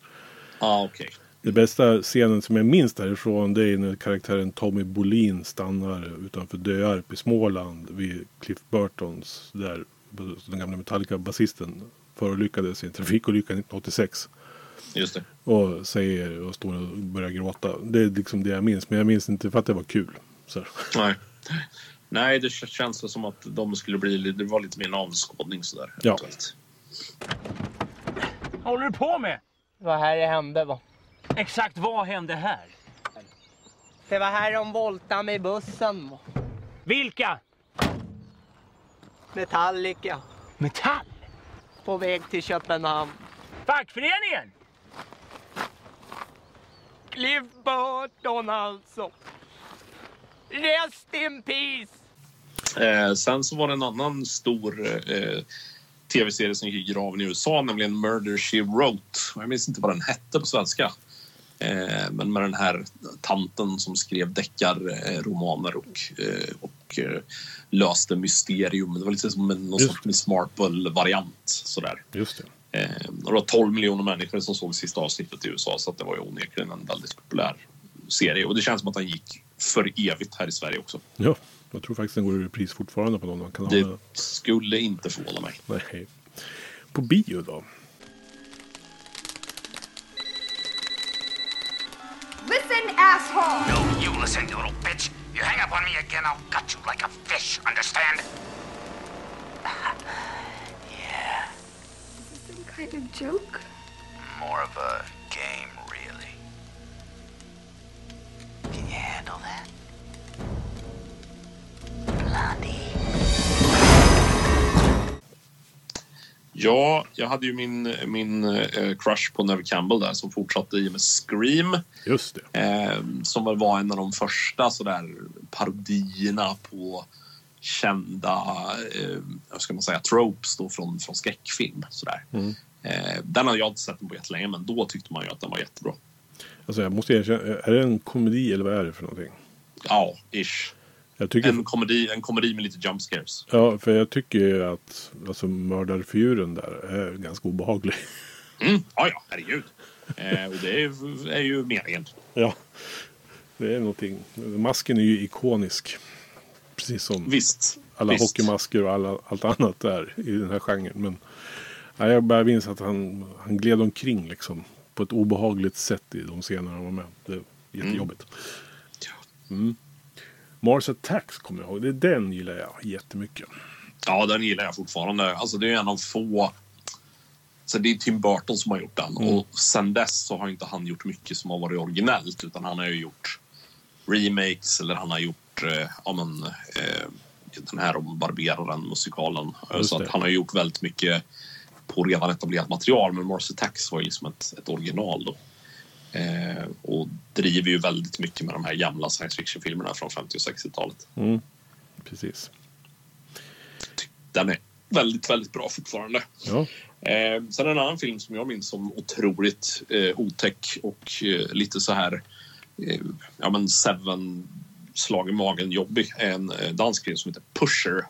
H: ah, okej.
I: Det bästa scenen som jag minns därifrån det är när karaktären Tommy Bolin stannar utanför Döarp i Småland vid Cliff Burtons där den gamla Metallica-basisten förolyckades i en trafikolycka 1986.
H: Just det.
I: Och säger och står och börjar gråta. Det är liksom det jag minns. Men jag minns inte för att det var kul. Så.
H: Nej. Nej, det känns som att de skulle bli... li- Det var lite mer en avskådning sådär.
I: Ja.
H: eventuellt.
B: Vad håller du på med?
J: Var här det hände va.
B: Exakt vad hände här?
J: Det var här de voltade med bussen va.
B: Vilka?
J: Metallica.
B: Metall?
J: På väg till Köpenhamn.
B: Fackföreningen?
J: Cliff Burton alltså. Rest in peace.
H: Eh, sen så var det en annan stor eh, tv-serie som gick i graven i USA, nämligen Murder She Wrote. Jag minns inte vad den hette på svenska. Eh, men med den här tanten som skrev deckarromaner och, eh, och eh, löste mysterium. Det var lite som en någon
I: Just
H: sorts Miss Marple-variant. Sådär.
I: Just det.
H: Eh, det var 12 miljoner människor som såg sista avsnittet i USA så att det var ju onekligen en väldigt populär serie. Och det känns som att den gick för evigt här i Sverige också.
I: Ja, jag tror faktiskt den går i repris fortfarande på någon av
H: Det
I: kanalerna.
H: skulle inte förvåna mig.
I: Nej. På bio då?
K: Listen, asshole!
L: No, you listen, you little bitch. You hang up on me again, I'll gut you like a fish, understand? yeah,
K: Some kind of joke?
L: more of a game, really. Can you handle that? Blondie.
H: Ja, jag hade ju min, min eh, crush på Neve Campbell där som fortsatte i med Scream.
I: Just det.
H: Eh, som väl var en av de första sådär parodierna på kända, eh, vad ska man säga, tropes då från, från skräckfilm. Sådär.
I: Mm.
H: Eh, den hade jag inte sett den på jättelänge, men då tyckte man ju att den var jättebra.
I: Alltså jag måste erkänna, är det en komedi eller vad är det för någonting?
H: Ja, ish.
I: Tycker,
H: En komedi, en komedi med lite jump scares.
I: ja, för jag tycker ju att alltså, mördarfiguren där är ganska obehaglig.
H: Mm, ja, ja, herregud. Eh, och det är, är ju meningen.
I: Ja, det är någonting. Masken är ju ikonisk. Precis som
H: Visst.
I: alla
H: visst.
I: hockeymasker och alla, allt annat där i den här genren. Men ja, jag bara minns att han, han gled omkring liksom på ett obehagligt sätt i de scener han var med. Det är jättejobbigt. Mm. Mars Attacks kommer jag ihåg. Det, den gillar jag jättemycket.
H: Ja, den gillar jag fortfarande. Alltså, det är en av få... Så det är Tim Burton som har gjort den.
I: Mm.
H: Och sen dess så har inte han gjort mycket som har varit originellt. Utan han har ju gjort remakes eller han har gjort eh, ja, men, eh, den här om Barberaren, musikalen.
I: Just
H: Så han har gjort väldigt mycket på redan etablerat material. Men Mars Attacks var ju liksom ett, ett original då. Eh, och driver ju väldigt mycket med de här gamla science fiction-filmerna från 50 och 60-talet.
I: Mm. Precis.
H: Den är väldigt, väldigt bra fortfarande.
I: Ja.
H: Eh, sen en annan film som jag minns som otroligt eh, otäck och eh, lite så här eh, ja men Seven slag i magen jobbig är en eh, dansk film som heter Pusher.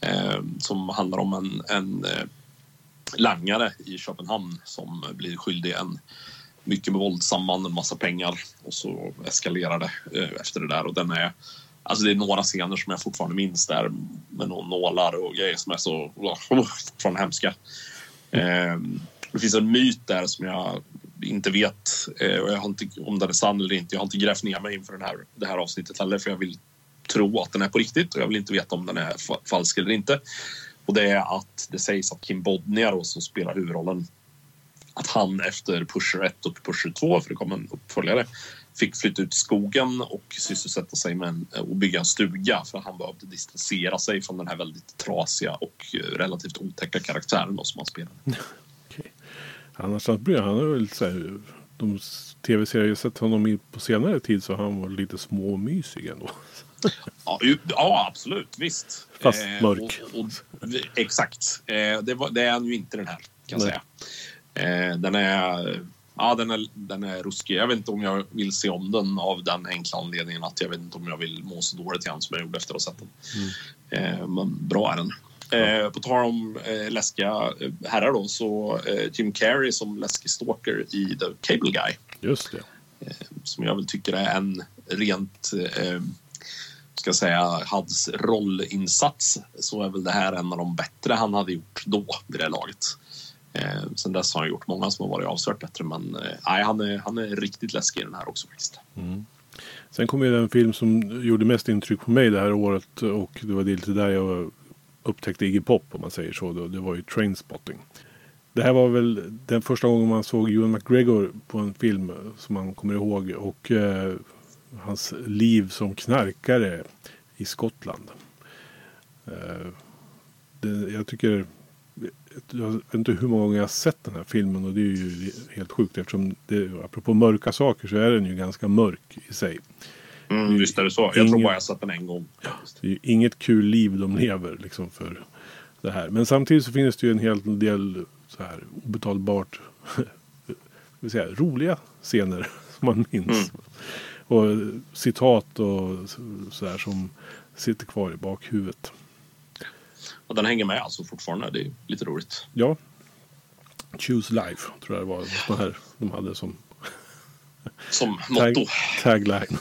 H: Eh, som handlar om en, en eh, langare i Köpenhamn som blir skyldig en mycket våldsam man en massa pengar och så eskalerar det eh, efter det där och den är Alltså det är några scener som jag fortfarande minns där med några nålar och grejer som är så fortfarande hemska. Eh, det finns en myt där som jag inte vet eh, och jag har inte, om den är sann eller inte. Jag har inte grävt ner mig inför den här, det här avsnittet heller för jag vill tro att den är på riktigt och jag vill inte veta om den är falsk eller inte. Och det är att det sägs att Kim Bodnia då, som spelar huvudrollen att han efter Pusher 1 och Pusher 2, för det kom en uppföljare, fick flytta ut i skogen och sysselsätta sig med en, eh, och bygga en stuga för han behövde distansera sig från den här väldigt trasiga och eh, relativt otäcka karaktären då, som han spelade.
I: Annars blir han väl så här, de tv-serier jag sett honom i på senare tid så har han varit lite småmysig ändå.
H: Ja, ju- ja absolut. Visst.
I: Fast
H: Eh,
I: mörk.
H: Och, och, exakt. Eh, det, var, det är ju inte den här, kan jag
I: Nej.
H: säga. Eh, den är... Ja, den är, den är ruskig. Jag vet inte om jag vill se om den av den enkla anledningen att jag vet inte om jag vill må så dåligt igen som jag gjorde efter att ha sett den. Eh, men bra är den. Eh, på tal om eh, läskiga eh, herrar då, så eh, Jim Carrey som läskig stalker i The Cable Guy
I: Just det.
H: som jag väl tycker är en rent, ska jag säga, hans rollinsats så är väl det här en av de bättre han hade gjort då vid det laget. Eh, sen dess har han gjort många som har varit avsevärt bättre men eh, nej, han, är, han är riktigt läskig i den här också faktiskt.
I: Mm. Sen kom ju den film som gjorde mest intryck på mig det här året och det var lite där jag upptäckte Iggy Pop om man säger så. då. Det var ju Trainspotting. Det här var väl den första gången man såg Ewan McGregor på en film som man kommer ihåg och eh, hans liv som knarkare i Skottland. Eh, det, jag tycker jag vet inte hur många gånger jag har sett den här filmen och det är ju helt sjukt eftersom det, apropå mörka saker så är den ju ganska mörk i sig.
H: Mm, visst är det så. Jag tror
I: Ingen-
H: bara jag sett den en gång.
I: Det är ju inget kul liv de lever liksom för det här. Men samtidigt så finns det ju en hel del så här obetalbart säga, roliga scener som man minns. Och citat och så- så här som sitter kvar i bakhuvudet.
H: Och den hänger med alltså fortfarande. Det är lite roligt.
I: Ja. Choose life tror jag det var. De, här, de hade som
H: Som
I: tag,
H: motto.
I: tagline.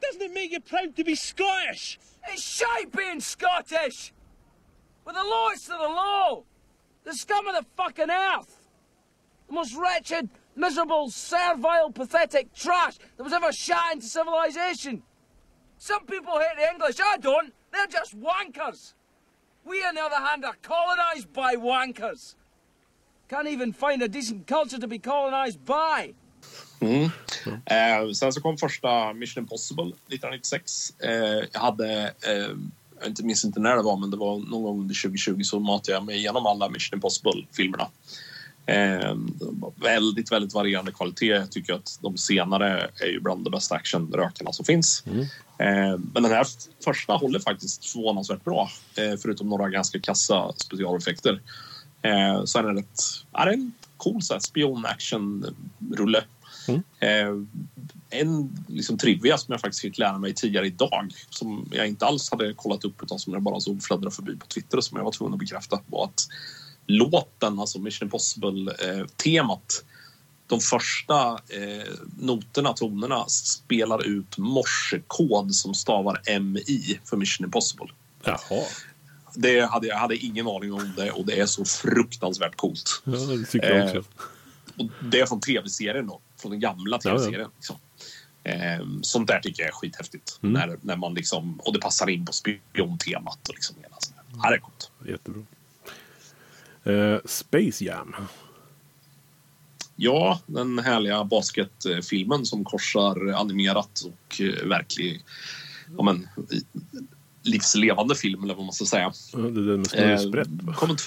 B: Doesn't it make you proud to be Scottish?
M: It's shite being Scottish! With the lowest of the low! The scum of the fucking earth! The most wretched, miserable, servile, pathetic trash that was ever shot into civilization! Some people hate the English, I don't! They're just wankers! We, on the other hand, are colonised by wankers! Can't even find a decent culture to be colonised by!
H: Mm. Eh, sen så kom första Mission Impossible 1996. Eh, jag hade, eh, jag inte minns inte när det var, men det var någon gång under 2020 så matade jag mig igenom alla Mission Impossible-filmerna. Eh, väldigt, väldigt varierande kvalitet. Jag tycker att de senare är ju bland de bästa actionrökarna som finns. Eh, men den här första håller faktiskt förvånansvärt bra, eh, förutom några ganska kassa specialeffekter. Eh, så är den rätt, ja, det är en cool spion-action-rulle. Eh, en liksom, trivia som jag faktiskt fick lära mig tidigare idag som jag inte alls hade kollat upp utan som jag bara såg fladdra förbi på Twitter och som jag var tvungen att bekräfta var att låten, alltså Mission Impossible-temat de första eh, noterna, tonerna spelar ut morsekod som stavar MI för Mission Impossible.
I: Jaha.
H: Det hade, jag hade ingen aning om det och det är så fruktansvärt coolt.
I: Ja, det tycker jag också.
H: Eh, och det är från tv-serien då, från den gamla
I: ja.
H: tv-serien. Liksom. Eh, sånt där tycker jag är skithäftigt.
I: Mm.
H: När, när man liksom, och det passar in på spiontemat och liksom hela sånt. Ja, det är coolt.
I: Jättebra. Eh, Space Jam.
H: Ja, den härliga basketfilmen som korsar animerat och eh, verklig ja, men, livslevande film eller vad man ska säga.
I: Ja, det är den med snurresprätt. va?
H: kommer inte...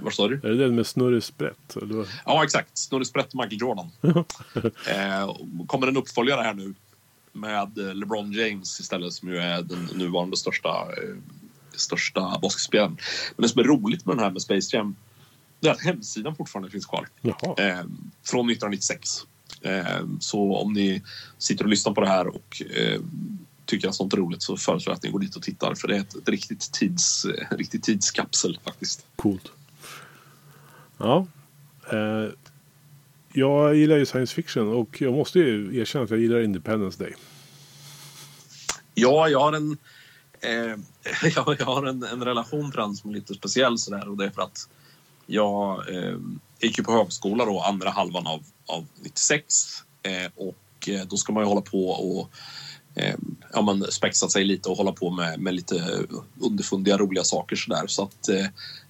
H: Vad sa du?
I: Är det den med snurresprätt? Eller vad?
H: Ja, exakt. Snurre Sprätt och Michael Jordan. eh, kommer en uppföljare här nu med eh, LeBron James istället som ju är den nuvarande största, eh, största basketspelaren. Men det som är roligt med den här med Space Jam det är att hemsidan fortfarande finns kvar. Eh, från 1996. Eh, så om ni sitter och lyssnar på det här och eh, tycker att sånt är roligt så föreslår jag att ni går dit och tittar för det är ett, ett riktigt, tids, eh, riktigt tidskapsel faktiskt.
I: Coolt. Ja. Eh, jag gillar ju science fiction och jag måste ju erkänna att jag gillar Independence Day.
H: Ja, jag har en, eh, jag, jag har en, en relation till den som är lite speciell sådär och det är för att jag eh, gick ju på högskola då andra halvan av, av 96 eh, och eh, då ska man ju hålla på och eh, ja, man spexat sig lite och hålla på med, med lite underfundiga roliga saker sådär så att eh,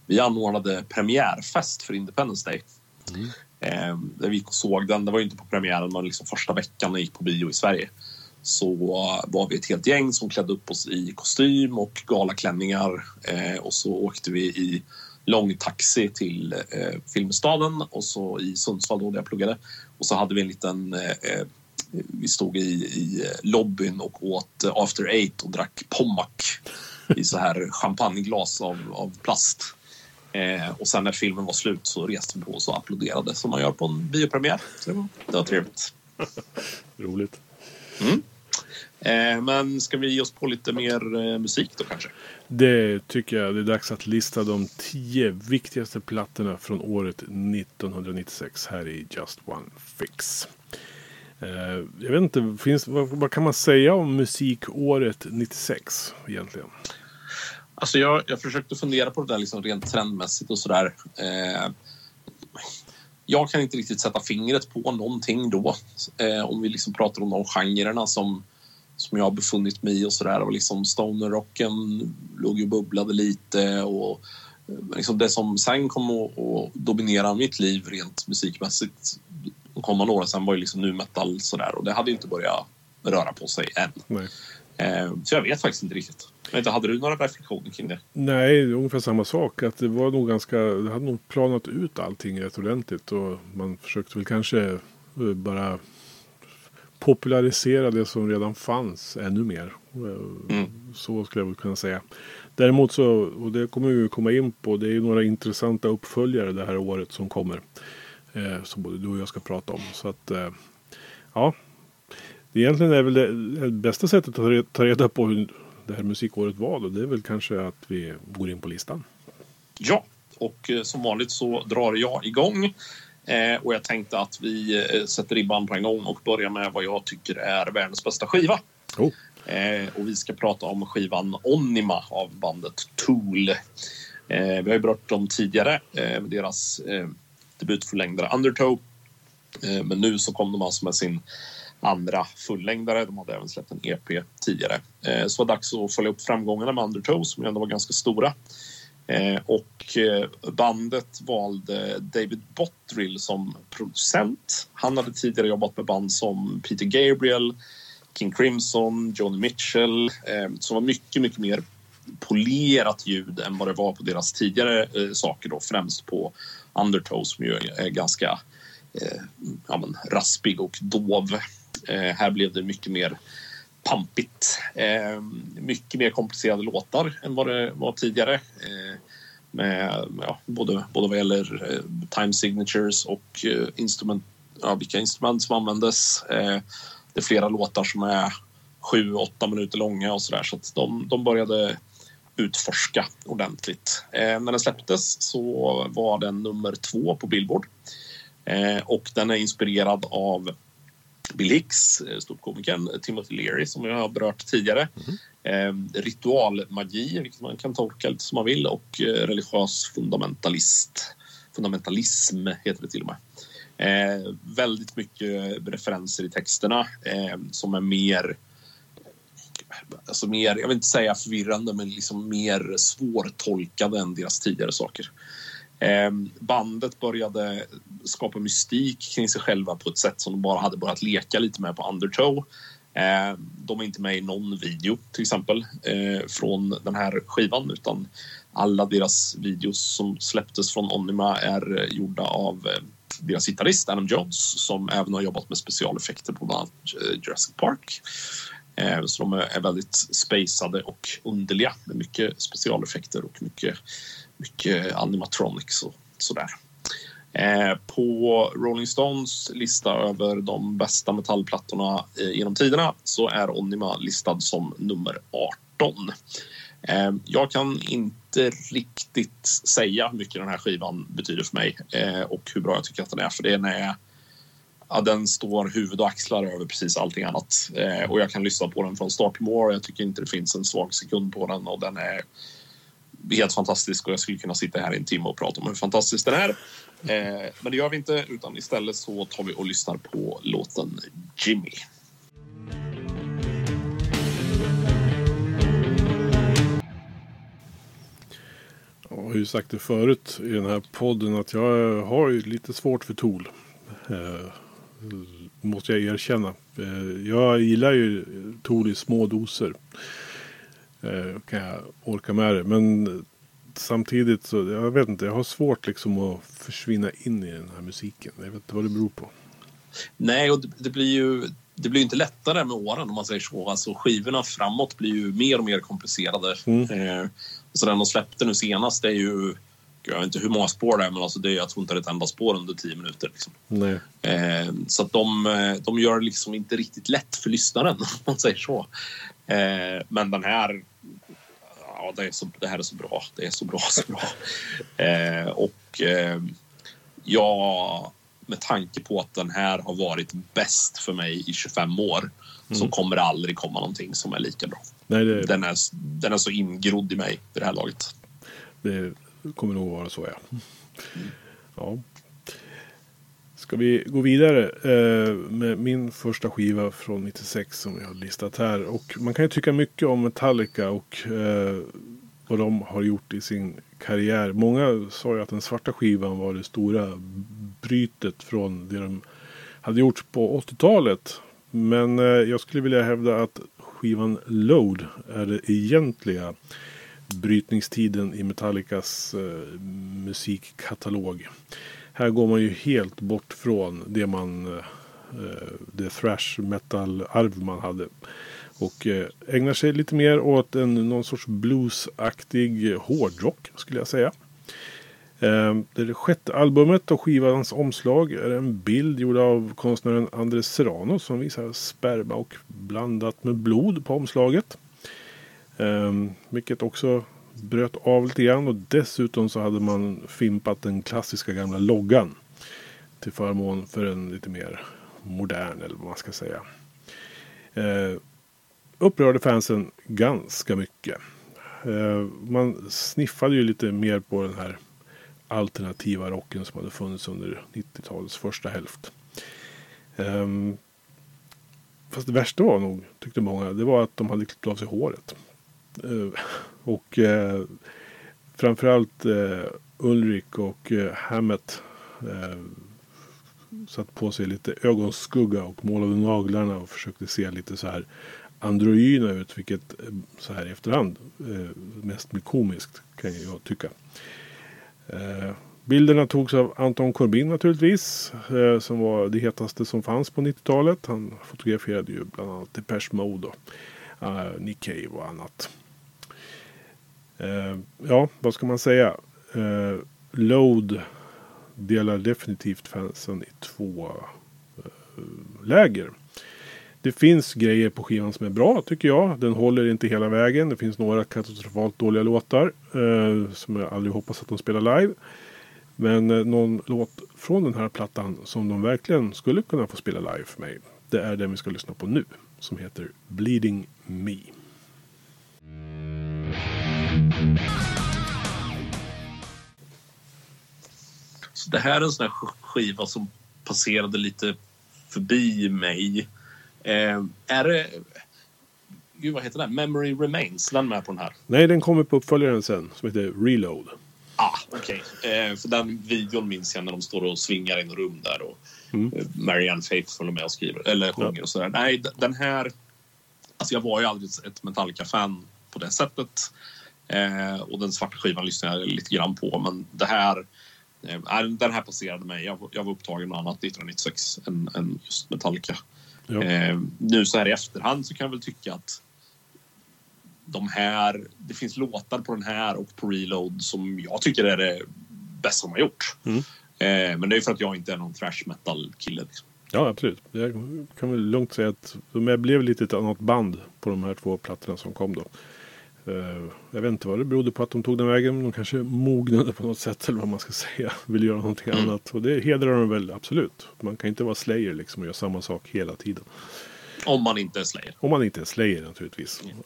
H: vi anordnade premiärfest för Independence Day. Där vi gick och såg den. Det var ju inte på premiären, men liksom första veckan när gick på bio i Sverige så var vi ett helt gäng som klädde upp oss i kostym och galaklänningar eh, och så åkte vi i långtaxi till eh, Filmstaden och så i Sundsvall då där jag pluggade och så hade vi en liten eh, eh vi stod i, i eh, lobbyn och åt eh, After Eight och drack Pommac i så här champagneglas av, av plast. Eh, och sen när filmen var slut så reste vi på oss och applåderade som man gör på en biopremiär. Så det var, det var trevligt.
I: Roligt.
H: Mm. Eh, men ska vi ge oss på lite mer eh, musik då kanske?
I: Det tycker jag. Det är dags att lista de tio viktigaste plattorna från året 1996 här i Just One Fix. Eh, jag vet inte, finns, vad, vad kan man säga om musikåret 96 egentligen?
H: Alltså jag, jag försökte fundera på det där liksom rent trendmässigt och sådär. Eh, jag kan inte riktigt sätta fingret på någonting då. Eh, om vi liksom pratar om de genrerna som, som jag har befunnit mig i och sådär. Och liksom stonerrocken låg ju och bubblade lite och eh, liksom det som sen kom att, att dominera mitt liv rent musikmässigt de kommande åren sen var ju liksom nu metal sådär och det hade ju inte börjat röra på sig än. Eh, så jag vet faktiskt inte riktigt. Inte, hade du några reflektioner kring det?
I: Nej, det är ungefär samma sak. Att det var nog ganska, det hade nog planat ut allting rätt ordentligt. Och man försökte väl kanske eh, bara popularisera det som redan fanns ännu mer. Eh, Så skulle jag väl kunna säga. Däremot så, och det kommer vi komma in på, det är ju några intressanta uppföljare det här året som kommer. Eh, som både du och jag ska prata om. Så att, eh, ja. Egentligen är väl det, det bästa sättet att ta reda på hur det här musikåret var. Då, det är väl kanske att vi går in på listan.
H: Ja, och eh, som vanligt så drar jag igång. Eh, och jag tänkte att vi eh, sätter ribban på en gång och börjar med vad jag tycker är världens bästa skiva.
I: Oh.
H: Eh, och vi ska prata om skivan Onima av bandet Tool. Eh, vi har ju berört dem tidigare eh, deras eh, debutfullängdare Undertow. Men nu så kom de alltså med sin andra fullängdare. De hade även släppt en EP tidigare. Eh, så så var dags att följa upp framgångarna med Undertow som ju ändå var ganska stora. Eh, och eh, bandet valde David Bottrill som producent. Han hade tidigare jobbat med band som Peter Gabriel, King Crimson, Joni Mitchell som var mycket, mycket mer polerat ljud än vad det var på deras tidigare saker då, främst på Undertow som ju är ganska eh, ja, men, raspig och dov. Eh, här blev det mycket mer pampigt. Eh, mycket mer komplicerade låtar än vad det var tidigare. Eh, med, ja, både, både vad gäller eh, time signatures och eh, instrument, ja, vilka instrument som användes. Eh, det är flera låtar som är sju, åtta minuter långa och sådär så att de, de började utforska ordentligt. Eh, när den släpptes så var den nummer två på Billboard. Eh, och den är inspirerad av Bill Hicks, eh, ståuppkomikern Timothy Leary som jag har berört tidigare. Eh, ritualmagi, vilket man kan tolka lite som man vill, och eh, religiös fundamentalist. Fundamentalism heter det till och med. Eh, väldigt mycket referenser i texterna eh, som är mer Alltså mer, jag vill inte säga förvirrande, men liksom mer svårtolkade än deras tidigare saker. Ehm, bandet började skapa mystik kring sig själva på ett sätt som de bara hade börjat leka lite med på Undertow. Ehm, de är inte med i någon video till exempel eh, från den här skivan utan alla deras videos som släpptes från Onima är gjorda av eh, deras gitarrist Adam Jones som även har jobbat med specialeffekter på bland annat eh, Jurassic Park. Ehm, så de är väldigt spacade och underliga med mycket specialeffekter och mycket, mycket animatronics och sådär. Eh, På Rolling Stones lista över de bästa metallplattorna eh, genom tiderna så är Onima listad som nummer 18. Eh, Jag kan inte riktigt säga hur mycket den här skivan betyder för mig eh, och hur bra jag tycker att den är för den är ja, den står huvud och axlar över precis allting annat. Eh, och jag kan lyssna på den från start till mål. Jag tycker inte det finns en svag sekund på den och den är helt fantastisk och jag skulle kunna sitta här i en timme och prata om hur fantastisk den är. Eh, men det gör vi inte utan istället så tar vi och lyssnar på låten Jimmy.
I: Jag har ju sagt det förut i den här podden att jag har ju lite svårt för Tool. Eh, måste jag erkänna. Eh, jag gillar ju Tool i små doser. Eh, kan jag orka med det. Men samtidigt så, jag vet inte, jag har svårt liksom att försvinna in i den här musiken. Jag vet inte vad det beror på.
H: Nej, och det, blir ju det blir inte lättare med åren om man säger så. Alltså skivorna framåt blir ju mer och mer komplicerade. Eh, så den de släppte nu senast det är ju, jag vet inte hur många spår det är, men alltså det är, jag tror inte det är ett enda spår under tio minuter. Liksom.
I: Nej.
H: Eh, så att de, eh, de gör det liksom inte riktigt lätt för lyssnaren om man säger så. Eh, men den här, ja det, är så, det här är så bra. Det är så bra, så bra. Eh, och eh, ja, med tanke på att den här har varit bäst för mig i 25 år så
I: Mm.
H: kommer det aldrig komma någonting som är lika bra.
I: Nej, det,
H: Den är, den är så ingrodd i mig vid det här laget.
I: det kommer nog vara så ja. ja. Ska vi gå vidare eh, med min första skiva från 96 som jag har listat här. Och man kan ju tycka mycket om Metallica och eh, vad de har gjort i sin karriär. Många sa ju att den svarta skivan var det stora brytet från det de hade gjort på 80-talet. Men eh, jag skulle vilja hävda att skivan Load är det egentliga brytningstiden i Metallicas eh, musikkatalog. Här går man ju helt bort från det man eh, det thrash metal-arv man hade. Och eh, ägnar sig lite mer åt en, någon sorts bluesaktig hårdrock skulle jag säga. Det, är det sjätte albumet och skivans omslag är en bild gjord av konstnären Andres Serrano som visar sperma och blandat med blod på omslaget. Vilket också bröt av lite grann och dessutom så hade man fimpat den klassiska gamla loggan. Till förmån för en lite mer modern eller vad man ska säga. Eh, upprörde fansen ganska mycket. Eh, man sniffade ju lite mer på den här alternativa rocken som hade funnits under 90-talets första hälft. Eh, fast det värsta var nog, tyckte många, det var att de hade klippt av sig håret. Eh, och eh, framförallt eh, Ulrik och eh, Hammett eh, satt på sig lite ögonskugga och målade naglarna och försökte se lite så här androgyna ut. Vilket eh, så här i efterhand eh, mest blir komiskt kan jag tycka. Bilderna togs av Anton Corbin naturligtvis. Som var det hetaste som fanns på 90-talet. Han fotograferade ju bland annat Depeche Mode och uh, Nick Cave och annat. Uh, ja, vad ska man säga? Uh, Load delar definitivt fansen i två läger. Det finns grejer på skivan som är bra tycker jag. Den håller inte hela vägen. Det finns några katastrofalt dåliga låtar. Eh, som jag aldrig hoppas att de spelar live. Men eh, någon låt från den här plattan som de verkligen skulle kunna få spela live för mig. Det är den vi ska lyssna på nu. Som heter Bleeding Me.
H: Så det här är en sån här skiva som passerade lite förbi mig. Eh, är det... Gud, vad heter den? Memory Remains, den med på den här?
I: Nej, den kommer på uppföljaren sen som heter Reload.
H: Ah, okej. Okay. Eh, för den videon minns jag när de står och svingar i en rum där och mm. eh, Marianne Faithfull är med och skriver, eller sjunger ja. och sådär. Nej, den här... Alltså jag var ju aldrig ett Metallica-fan på det sättet. Eh, och den svarta skivan lyssnade jag lite grann på, men det här... Eh, den här passerade mig. Jag, jag var upptagen med annat 1996 än, än just Metallica. Eh, nu så här i efterhand så kan jag väl tycka att de här, det finns låtar på den här och på Reload som jag tycker är det bästa de har gjort. Mm. Eh, men det är för att jag inte är någon thrash metal kille. Liksom.
I: Ja, absolut. Jag kan väl lugnt säga att de blev lite ett annat band på de här två plattorna som kom då. Uh, jag vet inte vad det berodde på att de tog den vägen. De kanske mognade på något sätt eller vad man ska säga. Vill göra någonting mm. annat. Och det hedrar de väl absolut. Man kan inte vara Slayer liksom och göra samma sak hela tiden.
H: Om man inte är Slayer.
I: Om man inte är Slayer naturligtvis. Mm.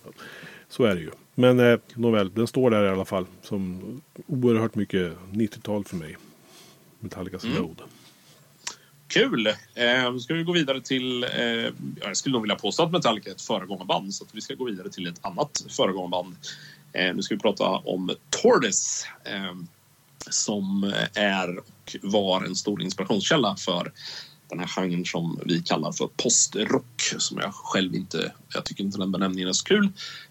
I: Så är det ju. Men eh, nåväl, den står där i alla fall. Som oerhört mycket 90-tal för mig. Metallicas mm. Load.
H: Kul! Eh, ska vi gå vidare till... Eh, jag skulle nog vilja påstå att Metallica är ett föregångarband så vi ska gå vidare till ett annat föregångarband. Eh, nu ska vi prata om Tortoise eh, som är och var en stor inspirationskälla för den här genren som vi kallar för postrock som jag själv inte... Jag tycker inte den benämningen är så kul.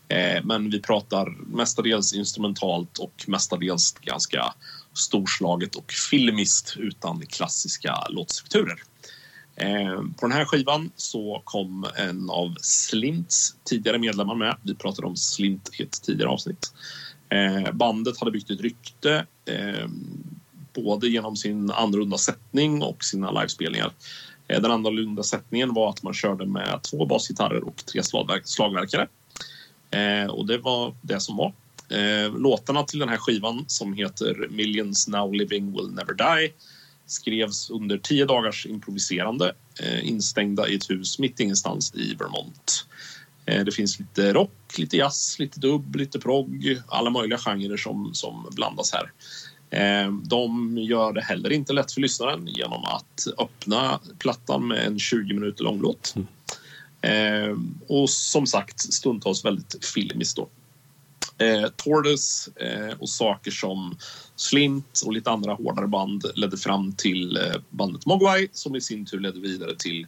H: Eh, men vi pratar mestadels instrumentalt och mestadels ganska storslaget och filmiskt utan klassiska låtstrukturer. Eh, på den här skivan så kom en av Slints tidigare medlemmar med. Vi pratade om Slint i ett tidigare avsnitt. Eh, bandet hade byggt ett rykte eh, både genom sin annorlunda sättning och sina livespelningar. Eh, den annorlunda sättningen var att man körde med två basgitarrer och tre slagverkare. Eh, och det var det som var. Eh, låtarna till den här skivan som heter Millions Now Living Will Never Die skrevs under tio dagars improviserande instängda i ett hus mitt ingenstans i Vermont. Det finns lite rock, lite jazz, lite dubb, lite progg, alla möjliga genrer som, som blandas här. Eh, de gör det heller inte lätt för lyssnaren genom att öppna plattan med en 20 minuter lång låt. Mm. Eh, och som sagt stundtals väldigt filmiskt då eh, eh, och saker som Slint och lite andra hårdare band ledde fram till eh, bandet Mogwai som i sin tur ledde vidare till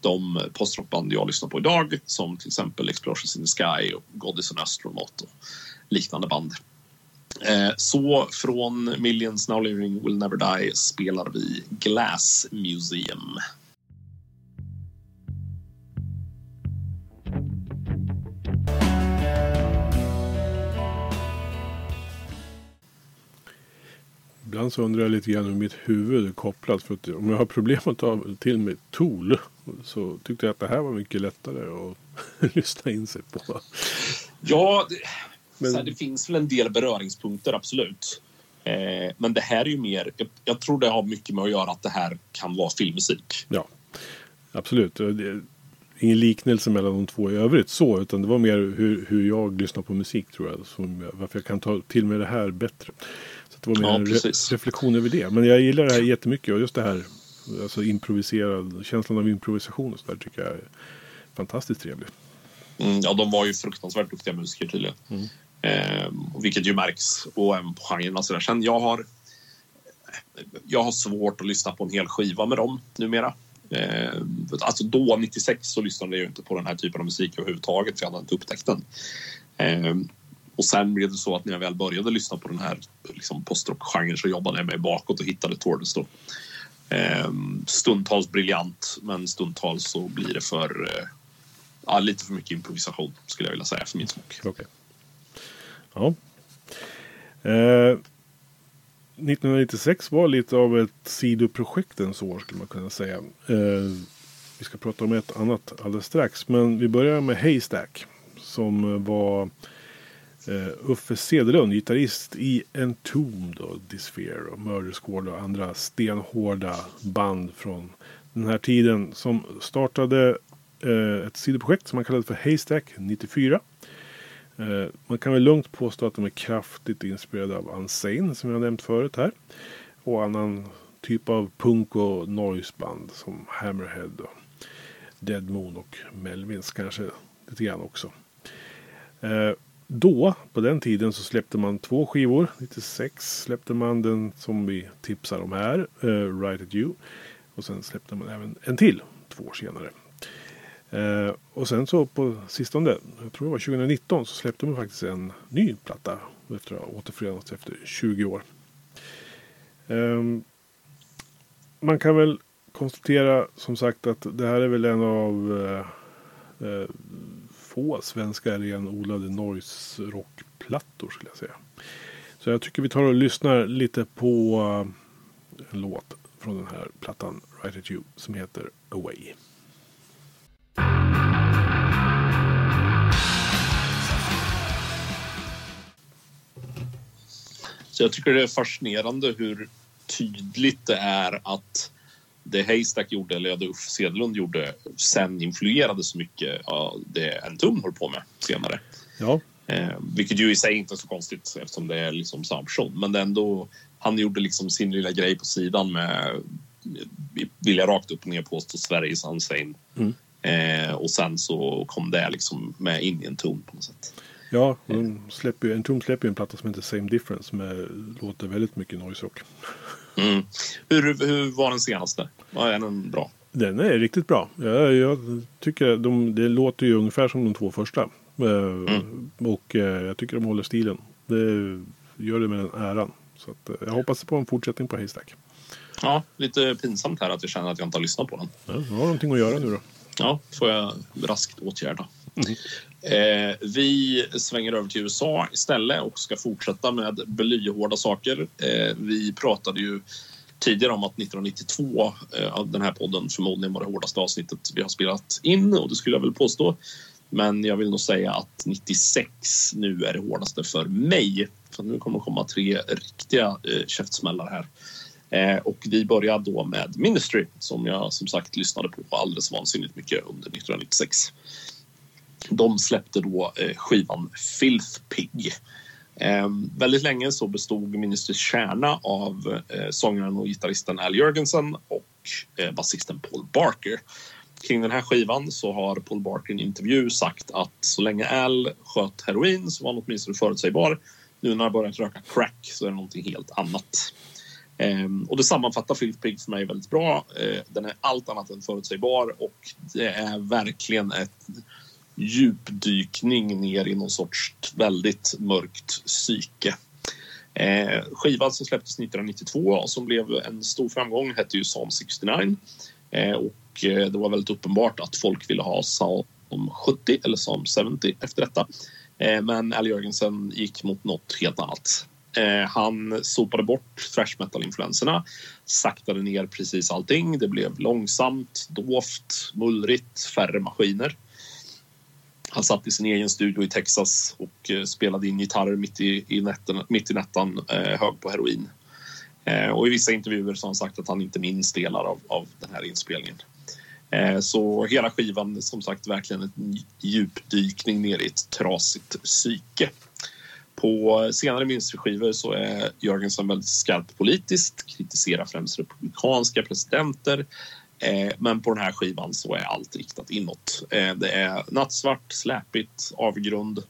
H: de postrockband jag lyssnar på idag som till exempel Explosions in the Sky och Goddess and Astronaut och liknande band. Eh, så från Millions Now Living Will Never Die spelar vi Glass Museum.
I: Ibland så undrar jag lite grann hur mitt huvud är kopplat. För att om jag har problem att ta till mig Tool så tyckte jag att det här var mycket lättare att lyssna in sig på.
H: Ja, det
I: men-
H: så här, det finns väl en del beröringspunkter, absolut. Eh, men det här är ju mer... Jag, jag tror det har mycket med att göra att det här kan vara filmmusik.
I: Ja, absolut. Ingen liknelse mellan de två i övrigt så. Utan det var mer hur, hur jag lyssnar på musik tror jag. Som, varför jag kan ta till mig det här bättre. Så det var mer
H: Ja,
I: en re- reflektion över det. Men jag gillar det här jättemycket. Och just det här alltså improviserad, känslan av improvisation och så där tycker jag är fantastiskt trevlig.
H: Mm, ja, de var ju fruktansvärt duktiga musiker tydligen. Eh, vilket ju märks och även på genren. och så där. Sen jag har, jag har svårt att lyssna på en hel skiva med dem numera. Eh, alltså då, 96, så lyssnade jag ju inte på den här typen av musik överhuvudtaget. för Jag hade inte upptäckt den. Eh, och sen blev det så att när jag väl började lyssna på den här liksom postrockgenren så jobbade jag mig bakåt och hittade Tordes då. Eh, stundtals briljant, men stundtals så blir det för eh, ja, lite för mycket improvisation skulle jag vilja säga för min smak.
I: Okay. Ja. Eh, 1996 var lite av ett sidoprojektens år skulle man kunna säga. Eh, vi ska prata om ett annat alldeles strax. Men vi börjar med Haystack. Som var eh, Uffe Cederlund, gitarrist i Entombed och Disphere och Murder Squad och andra stenhårda band från den här tiden. Som startade eh, ett sidoprojekt som man kallade för Haystack 94. Eh, man kan väl lugnt påstå att de är kraftigt inspirerade av Unsane som jag nämnt förut här. Och annan typ av punk och noiseband som Hammerhead och Dead Moon och Melvins kanske lite grann också. Eh, då, på den tiden, så släppte man två skivor. 96 släppte man den som vi tipsar om här, eh, Right at You. Och sen släppte man även en till två år senare. Eh, och sen så på sistone, jag tror det var 2019, så släppte man faktiskt en ny platta efter att ha återförenats efter 20 år. Eh, man kan väl konstatera som sagt att det här är väl en av eh, eh få svenska renodlade noise rockplattor skulle jag säga. Så jag tycker vi tar och lyssnar lite på eh, en låt från den här plattan Right at You som heter Away.
H: Så jag tycker det är fascinerande hur tydligt det är att det Haystack gjorde, eller det Uffe Cederlund gjorde, sen influerade så mycket av det Entombed höll på med senare.
I: Ja,
H: Eh, vilket ju i sig inte är så konstigt eftersom det är liksom samma person. Men det ändå, han gjorde liksom sin lilla grej på sidan med, vill jag rakt upp och ner påstå, Sveriges Unsane.
I: Mm.
H: Eh, och sen så kom det liksom med in i en ton på något sätt.
I: Ja de släpper ju, en tom släpper ju en platta som heter Same Difference som låter väldigt mycket noise rock.
H: Mm. Hur, hur var den senaste? Var den bra?
I: Den är riktigt bra. Jag, jag tycker de, det låter ju ungefär som de två första. Eh, Och eh, jag tycker de håller stilen. Det gör det med den äran. Så att, eh, jag hoppas på en fortsättning på Haystack.
H: Ja, lite pinsamt här att jag känner att jag inte har lyssnat på den.
I: Ja, jag har någonting att göra nu då.
H: Ja, får jag raskt åtgärda. Eh, vi svänger över till USA istället och ska fortsätta med blyhårda saker. Eh, vi pratade ju tidigare om att 1992 eh, den här podden förmodligen var det hårdaste avsnittet vi har spelat in och det skulle jag väl påstå. Men jag vill nog säga att 96 nu är det hårdaste för mig. För nu kommer det komma tre riktiga eh, käftsmällar här. Eh, och vi börjar då med Ministry som jag som sagt lyssnade på alldeles vansinnigt mycket under 1996. De släppte då eh, skivan Filth Pig. Eh, väldigt länge så bestod Ministers kärna av eh, sångaren och gitarristen Al Jörgensen och eh, basisten Paul Barker. Kring den här skivan så har Paul Barker i en intervju sagt att så länge Al sköt heroin så var han åtminstone förutsägbar. Nu när han börjat röka crack så är det någonting helt annat. Eh, och det sammanfattar Filth Pig för mig väldigt bra. Eh, den är allt annat än förutsägbar och det är verkligen ett djupdykning ner i någon sorts väldigt mörkt psyke. Eh, skivan som släpptes 1992 och som blev en stor framgång hette ju Psalm 69. Eh, och eh, det var väldigt uppenbart att folk ville ha Psalm 70 eller Psalm 70 efter detta. Eh, men Al Jörgensen gick mot något helt annat. Eh, han sopade bort thrash metal-influenserna, saktade ner precis allting. Det blev långsamt, dovt, mullrigt, färre maskiner. Han satt i sin egen studio i Texas och eh, spelade in gitarrer mitt i, i, nätten, mitt i nättan, eh, hög på heroin. Eh, och i vissa intervjuer så har han sagt att han inte minns delar av, av den här inspelningen. Eh, så hela skivan, som sagt, verkligen en djupdykning ner i ett trasigt psyke. På senare minsterskivor så är Jörgensen väldigt skarpt politiskt, kritiserar främst republikanska presidenter. Eh, men på den här skivan så är allt riktat inåt. Eh, det är nattsvart, släpigt, avgrund.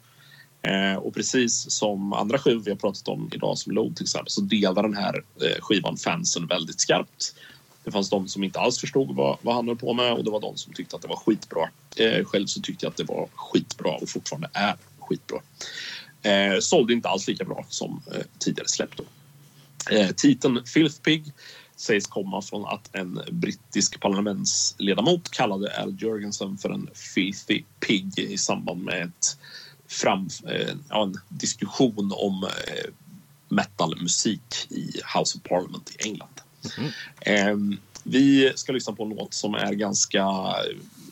H: Eh, och precis som andra skivor vi har pratat om idag, som Load till exempel, så delar den här eh, skivan fansen väldigt skarpt. Det fanns de som inte alls förstod vad, vad han höll på med och det var de som tyckte att det var skitbra. Eh, själv så tyckte jag att det var skitbra och fortfarande är skitbra. Eh, sålde inte alls lika bra som eh, tidigare släpp. Då. Titeln Filth Pig sägs komma från att en brittisk parlamentsledamot kallade Al Jurgensen för en filthy pig i samband med ett fram, eh, en diskussion om eh, metalmusik i House of Parliament i England. Mm. vi ska lyssna på en låt som är ganska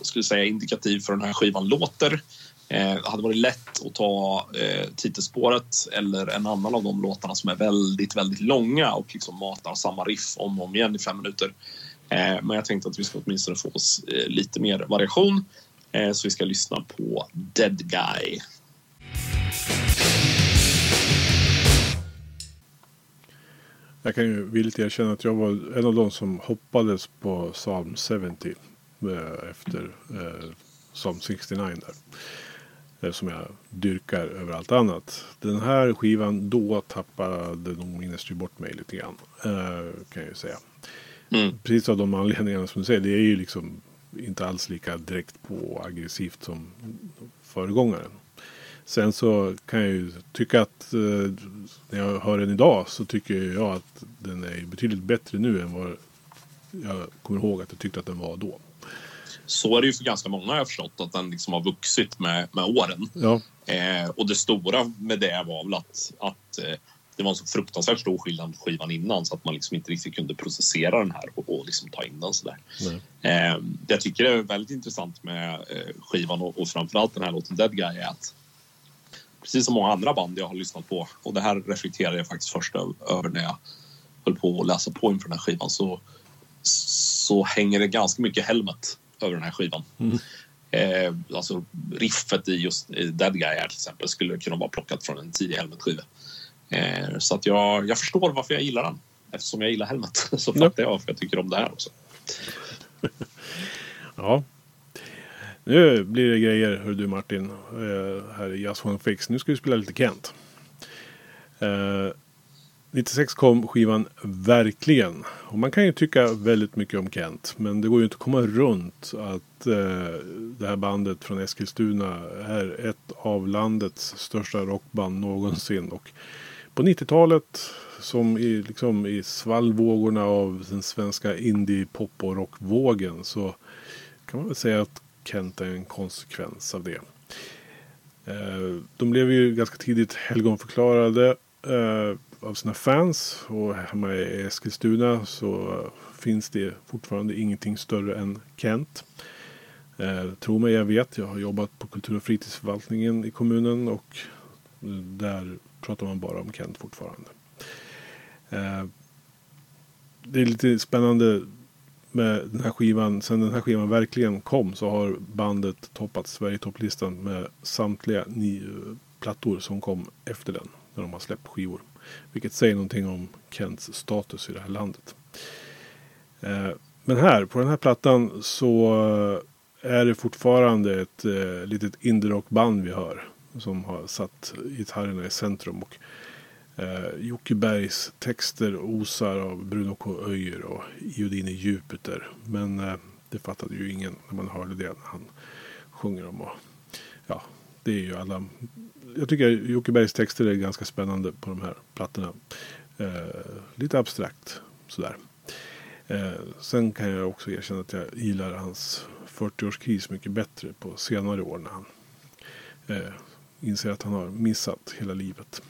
H: skulle säga, indikativ för den här skivan låter. Eh, det hade varit lätt att ta eh, titelspåret eller en annan av de låtarna som är väldigt, väldigt långa och liksom matar samma riff om och om igen i fem minuter. Eh, men jag tänkte att vi ska åtminstone få oss eh, lite mer variation. Eh, så vi ska lyssna på Dead Guy.
I: Jag kan ju villigt erkänna att jag var en av de som hoppades på Psalm 70 eh, efter eh, Psalm 69 där. Eh, som jag dyrkar över allt annat. Den här skivan då tappade nog Ministry bort mig lite grann. Eh, kan jag ju säga.
H: Mm.
I: Precis av de anledningarna som du säger. Det är ju liksom inte alls lika direkt på aggressivt som föregångaren. Sen så kan jag ju tycka att eh, när jag hör den idag så tycker jag att den är betydligt bättre nu än vad jag kommer ihåg att jag tyckte att den var då.
H: Så är det ju för ganska många har jag förstått att den liksom har vuxit med, med åren.
I: Ja.
H: Eh, och det stora med det var väl att, att eh, det var en så fruktansvärt stor skillnad på skivan innan så att man liksom inte riktigt kunde processera den här och, och liksom ta in den sådär. Eh, det jag tycker är väldigt intressant med eh, skivan och, och framförallt den här låten Dead Guy är att precis som många andra band jag har lyssnat på och det här reflekterade jag faktiskt först över när jag höll på att läsa på inför den här skivan så, så hänger det ganska mycket Helmet över den här skivan.
I: Mm.
H: Eh, alltså riffet i just i Dead Guy här till exempel skulle kunna vara plockat från en tidig Helmet-skiva. Eh, så att jag, jag förstår varför jag gillar den. Eftersom jag gillar Helmet så fattar jag varför jag tycker om det här också.
I: ja. Nu blir det grejer, hör du Martin. Eh, här i Jazz Fix. Nu ska vi spela lite Kent. Eh, 96 kom skivan Verkligen. Och man kan ju tycka väldigt mycket om Kent. Men det går ju inte att komma runt att eh, det här bandet från Eskilstuna är ett av landets största rockband någonsin. Och på 90-talet som i, liksom i svallvågorna av den svenska indie pop och rockvågen så kan man väl säga att Kent är en konsekvens av det. Eh, de blev ju ganska tidigt helgonförklarade eh, av sina fans och hemma i Eskilstuna så finns det fortfarande ingenting större än Kent. Eh, tro mig, jag vet. Jag har jobbat på kultur och fritidsförvaltningen i kommunen och där pratar man bara om Kent fortfarande. Eh, det är lite spännande med den här skivan. Sen den här skivan verkligen kom så har bandet toppat Sverigetopplistan med samtliga nio plattor som kom efter den. När de har släppt skivor. Vilket säger någonting om Kents status i det här landet. Eh, men här, på den här plattan så eh, är det fortfarande ett eh, litet indie-rockband vi hör. Som har satt gitarrerna i centrum. Och eh, Jocke Bergs texter osar av Bruno K. Öijer och Iodine Jupiter. Men eh, det fattade ju ingen när man hörde det. När han sjunger om och ja, det är ju alla jag tycker Jocke Bergs texter är ganska spännande på de här plattorna. Eh, lite abstrakt sådär. Eh, sen kan jag också erkänna att jag gillar hans 40-årskris mycket bättre på senare år när han eh, inser att han har missat hela livet.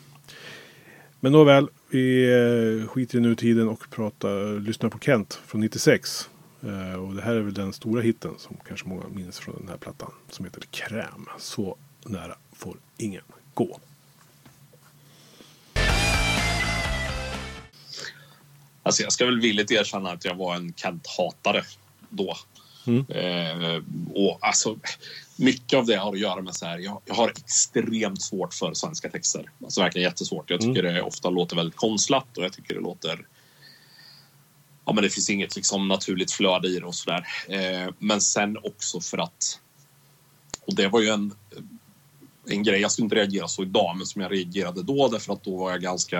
I: Men nåväl, vi eh, skiter i nutiden och pratar, lyssnar på Kent från 96. Eh, och det här är väl den stora hitten som kanske många minns från den här plattan. Som heter Kräm. Så nära får ingen gå.
H: Alltså jag ska väl villigt erkänna att jag var en Kent-hatare då.
I: Mm.
H: Eh, och alltså, mycket av det har att göra med så här, jag, jag har extremt svårt för svenska texter. Alltså verkligen jättesvårt. Jag tycker det ofta låter väldigt konstlat och jag tycker det låter... Ja, men det finns inget liksom naturligt flöde i det och sådär. Eh, men sen också för att... Och det var ju en, en grej, jag skulle inte reagera så idag, men som jag reagerade då därför att då var jag ganska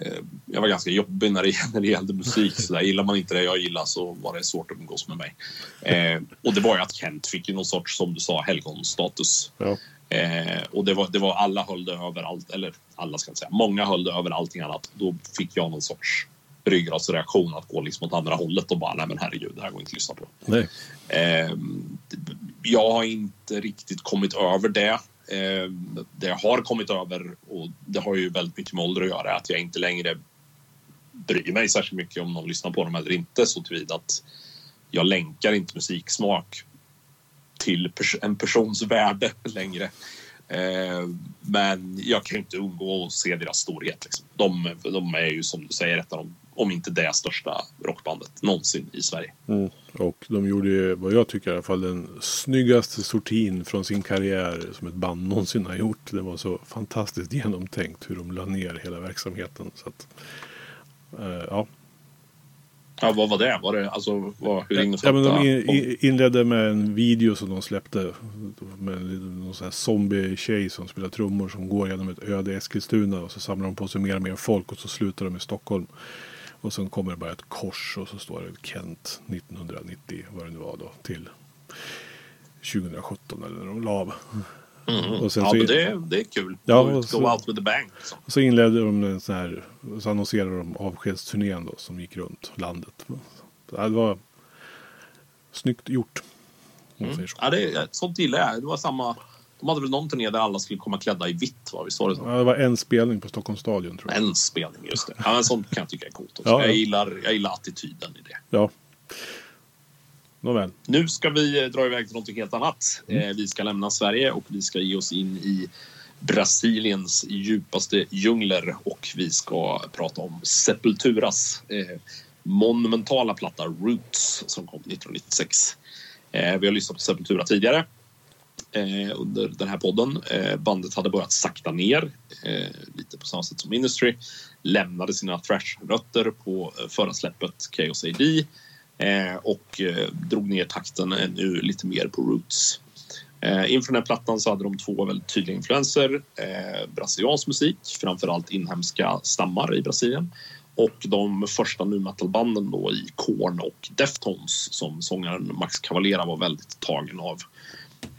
H: eh, jag var ganska jobbig när det, när det gällde musik. Så där, gillar man inte det jag gillar så var det svårt att umgås med mig. Eh, och det var ju att Kent fick ju någon sorts, som du sa, helgonstatus.
I: Ja.
H: Eh, och det var, det var alla höll det över allt, eller alla ska jag säga, många höll det över allting annat. Då fick jag någon sorts ryggradsreaktion att gå liksom åt andra hållet och bara, nej men herregud, det här går inte att lyssna på.
I: Nej.
H: Eh, jag har inte riktigt kommit över det. Eh, det jag har kommit över, och det har ju väldigt mycket med ålder att göra, att jag inte längre bryr mig särskilt mycket om någon lyssnar på dem eller inte så tillvida att jag länkar inte musiksmak till pers en persons värde längre. Eh, men jag kan ju inte undgå att se deras storhet. Liksom. De, de är ju som du säger ett av de, om inte det största rockbandet någonsin i Sverige.
I: Mm. Och de gjorde ju, vad jag tycker i alla fall, den snyggaste sortin från sin karriär som ett band någonsin har gjort. Det var så fantastiskt genomtänkt hur de la ner hela verksamheten. Så att, eh, ja.
H: Ja, vad var det? Var det alltså, vad, hur
I: Ja, men de in, in, inledde med en video som de släppte. Med någon sån här zombie-tjej som spelar trummor som går genom ett öde Eskilstuna. Och så samlar de på sig mer och mer folk och så slutar de i Stockholm. Och sen kommer det bara ett kors och så står det Kent 1990, vad det nu var då, till 2017 eller när de la av.
H: Mm.
I: Och sen
H: ja,
I: så-
H: det, det är kul.
I: Ja,
H: Go,
I: så-
H: out with the bang. Liksom.
I: Och så inledde de en sån här, så annonserade de avskedsturnén då som gick runt landet. Så det var snyggt gjort. Säger så.
H: Ja, det, sånt gillar jag. Det var samma... De hade väl någon turné där alla skulle komma klädda i vitt, va? Visst var det så?
I: Ja, det var en spelning på Stockholms stadion tror jag.
H: En spelning, just det. Ja, men sånt kan jag tycka är coolt. Också.
I: Ja, ja.
H: Jag, gillar, jag gillar attityden i det.
I: Ja. Nåväl.
H: Nu ska vi eh, dra iväg till något helt annat.
I: Mm.
H: Eh, vi ska lämna Sverige och vi ska ge oss in i Brasiliens djupaste djungler och vi ska prata om Sepulturas eh, monumentala platta Roots som kom 1996. Eh, vi har lyssnat på Sepultura tidigare eh, under den här podden. Eh, bandet hade börjat sakta ner, eh, lite på samma sätt som Industry, Lämnade sina thrash-rötter på eh, förra släppet Chaos AD eh, och eh, drog ner takten eh, ännu lite mer på Roots. Eh, inför den här plattan så hade de två väldigt tydliga influenser. Eh, brasiliansk musik, framförallt inhemska stammar i Brasilien och de första nu metal-banden då i Korn och Deftones som sångaren Max Cavalera var väldigt tagen av.